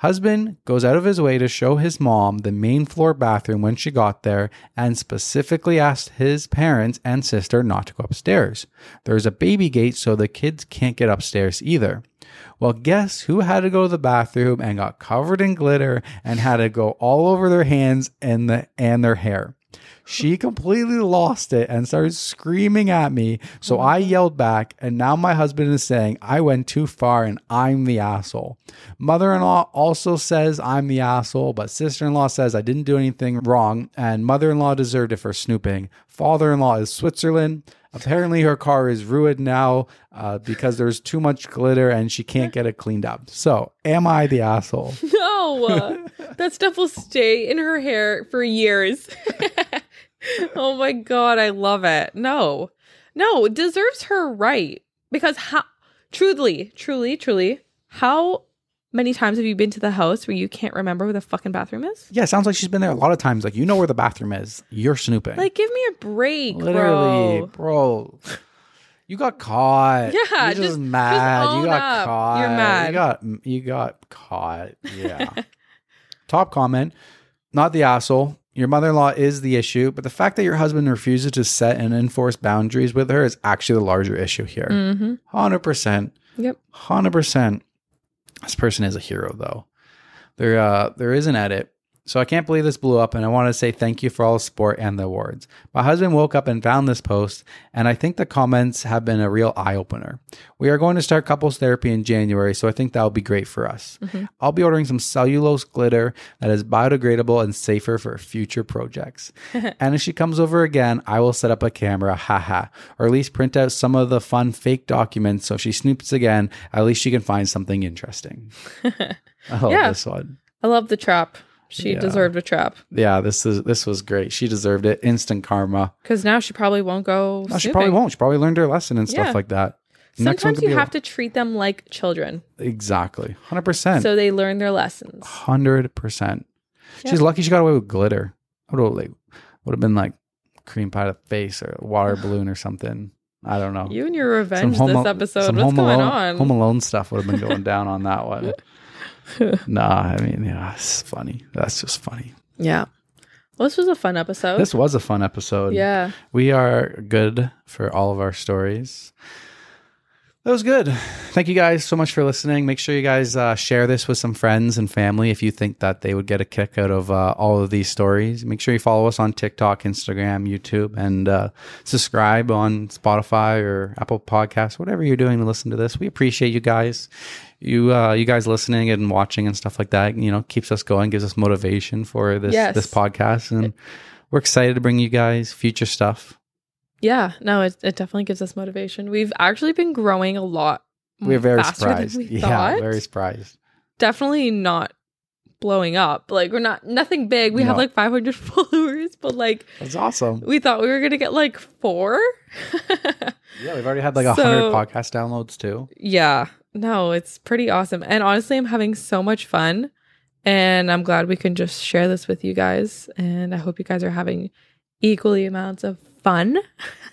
Husband goes out of his way to show his mom the main floor bathroom when she got there and specifically asked his parents and sister not to go upstairs. There's a baby gate so the kids can't get upstairs either. Well, guess who had to go to the bathroom and got covered in glitter and had to go all over their hands and the and their hair? She completely lost it and started screaming at me. So I yelled back, and now my husband is saying I went too far and I'm the asshole. Mother in law also says I'm the asshole, but sister in law says I didn't do anything wrong, and mother in law deserved it for snooping. Father in law is Switzerland. Apparently, her car is ruined now uh, because there's too much glitter and she can't get it cleaned up. So, am I the asshole? [LAUGHS] No, that stuff will stay in her hair for years. [LAUGHS] oh my god, I love it. No, no, it deserves her right because how? Truly, truly, truly, how many times have you been to the house where you can't remember where the fucking bathroom is? Yeah, sounds like she's been there a lot of times. Like, you know where the bathroom is. You're snooping. Like, give me a break, Literally, bro. bro. You got caught. Yeah, You're just, just- just mad. own you got up. caught. You're mad. You got you got caught. Yeah. [LAUGHS] Top comment. Not the asshole. Your mother-in-law is the issue, but the fact that your husband refuses to set and enforce boundaries with her is actually the larger issue here. Mm-hmm. Hundred percent. Yep. Hundred percent. This person is a hero, though. There, uh, there is an edit So I can't believe this blew up, and I want to say thank you for all the support and the awards. My husband woke up and found this post, and I think the comments have been a real eye opener. We are going to start couples therapy in January, so I think that will be great for us. Mm-hmm. I'll be ordering some cellulose glitter that is biodegradable and safer for future projects. [LAUGHS] and if she comes over again, I will set up a camera, haha, or at least print out some of the fun fake documents so if she snoops again, at least she can find something interesting. [LAUGHS] I love Yeah. this one. I love the trap. She Yeah. deserved a trap Yeah, this is this was great. She deserved it. Instant karma. because now she probably won't go. No, she probably won't. She probably learned her lesson and stuff Yeah. like that. Sometimes you be a- have to treat them like children exactly hundred percent, so they learn their lessons. hundred percent. She's Yeah. lucky she got away with glitter. Would have like would have been like cream pie to the face or a water [SIGHS] balloon or something. I don't know. You and your revenge this Al- episode. What's going Alone, on? Home Alone stuff would have been going down on that one. [LAUGHS] [LAUGHS] nah, I mean, yeah, it's funny. That's just funny. yeah. Well, this was a fun episode. This was a fun episode. yeah. We are good for all of our stories. That was good. Thank you guys so much for listening. Make sure you guys uh, share this with some friends and family if you think that they would get a kick out of uh, all of these stories. Make sure you follow us on TikTok, Instagram, YouTube, and uh, subscribe on Spotify or Apple Podcasts, whatever you're doing to listen to this. We appreciate you guys. You, uh, you guys listening and watching and stuff like that. You know, keeps us going, gives us motivation for this Yes. this podcast, and we're excited to bring you guys future stuff. Yeah. No, it, it definitely gives us motivation. We've actually been growing a lot. We're very surprised. Yeah, thought. very surprised. Definitely not blowing up. Like we're not nothing big. We have like 500 [LAUGHS] followers, but like That's awesome. we thought we were gonna get like four. [LAUGHS] Yeah, we've already had like a So- hundred podcast downloads too. yeah. No, it's pretty awesome. And honestly, I'm having so much fun. And I'm glad we can just share this with you guys. And I hope you guys are having equally amounts of fun. [LAUGHS]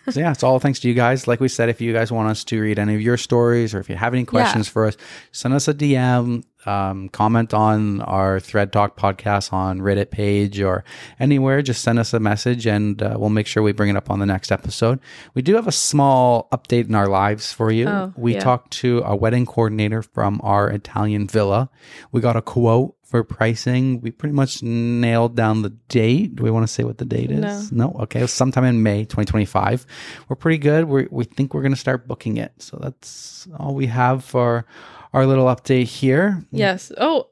So yeah, it's all thanks to you guys. Like we said, if you guys want us to read any of your stories or if you have any questions for us, send us a DM, um, comment on our Thread Talk podcast on Reddit page or anywhere. Just send us a message and uh, we'll make sure we bring it up on the next episode. We do have a small update in our lives for you. Oh, we yeah. talked to a wedding coordinator from our Italian villa. We got a quote for pricing. We pretty much nailed down the date. Do we want to say what the date is? No. Okay. Sometime in May 2025. We're pretty good. We we think we're going to start booking it. So that's all we have for our little update here. Yes. Oh,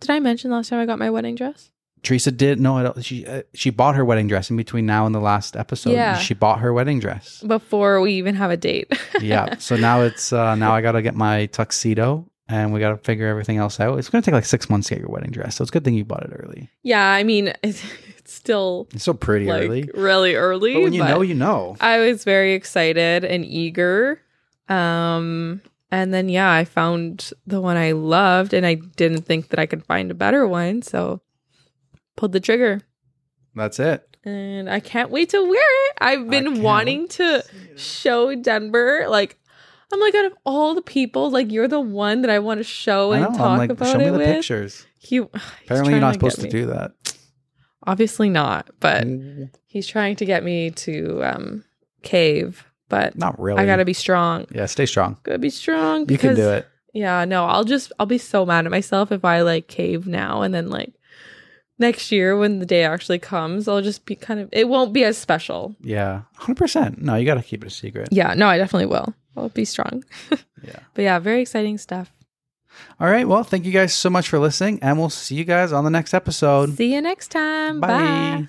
did I mention last time I got my wedding dress? Teresa did no. I don't- She uh, she bought her wedding dress in between now and the last episode. Yeah. She bought her wedding dress. Before we even have a date. [LAUGHS] yeah. So now it's uh, now I got to get my tuxedo. And we got to figure everything else out. It's going to take like six months to get your wedding dress. So it's a good thing you bought it early. yeah, I mean, [LAUGHS] it's, it's still It's still pretty like early. really early. But when you know, you know. I was very excited and eager. Um, and then yeah, I found the one I loved, and I didn't think that I could find a better one, so pulled the trigger. That's it. And I can't wait to wear it. I've been wanting to show Denver like. I'm like out of all the people, like you're the one that I want to show and know. talk like, about show me it the with. pictures. He, [SIGHS] Apparently, you're not supposed to do that. Obviously not, but he's trying to get me to um cave. But Not really. I gotta be strong. Yeah, stay strong. Gotta be strong. You can do it. Yeah, no, I'll just I'll be so mad at myself if I like cave now and then like next year when the day actually comes, I'll just be kind of it won't be as special. Yeah, hundred percent. No, you got to keep it a secret. Yeah, no, I definitely will. I'll be strong. [LAUGHS] Yeah. But yeah, very exciting stuff. All right. Well, thank you guys so much for listening, and we'll see you guys on the next episode. See you next time. Bye. Bye.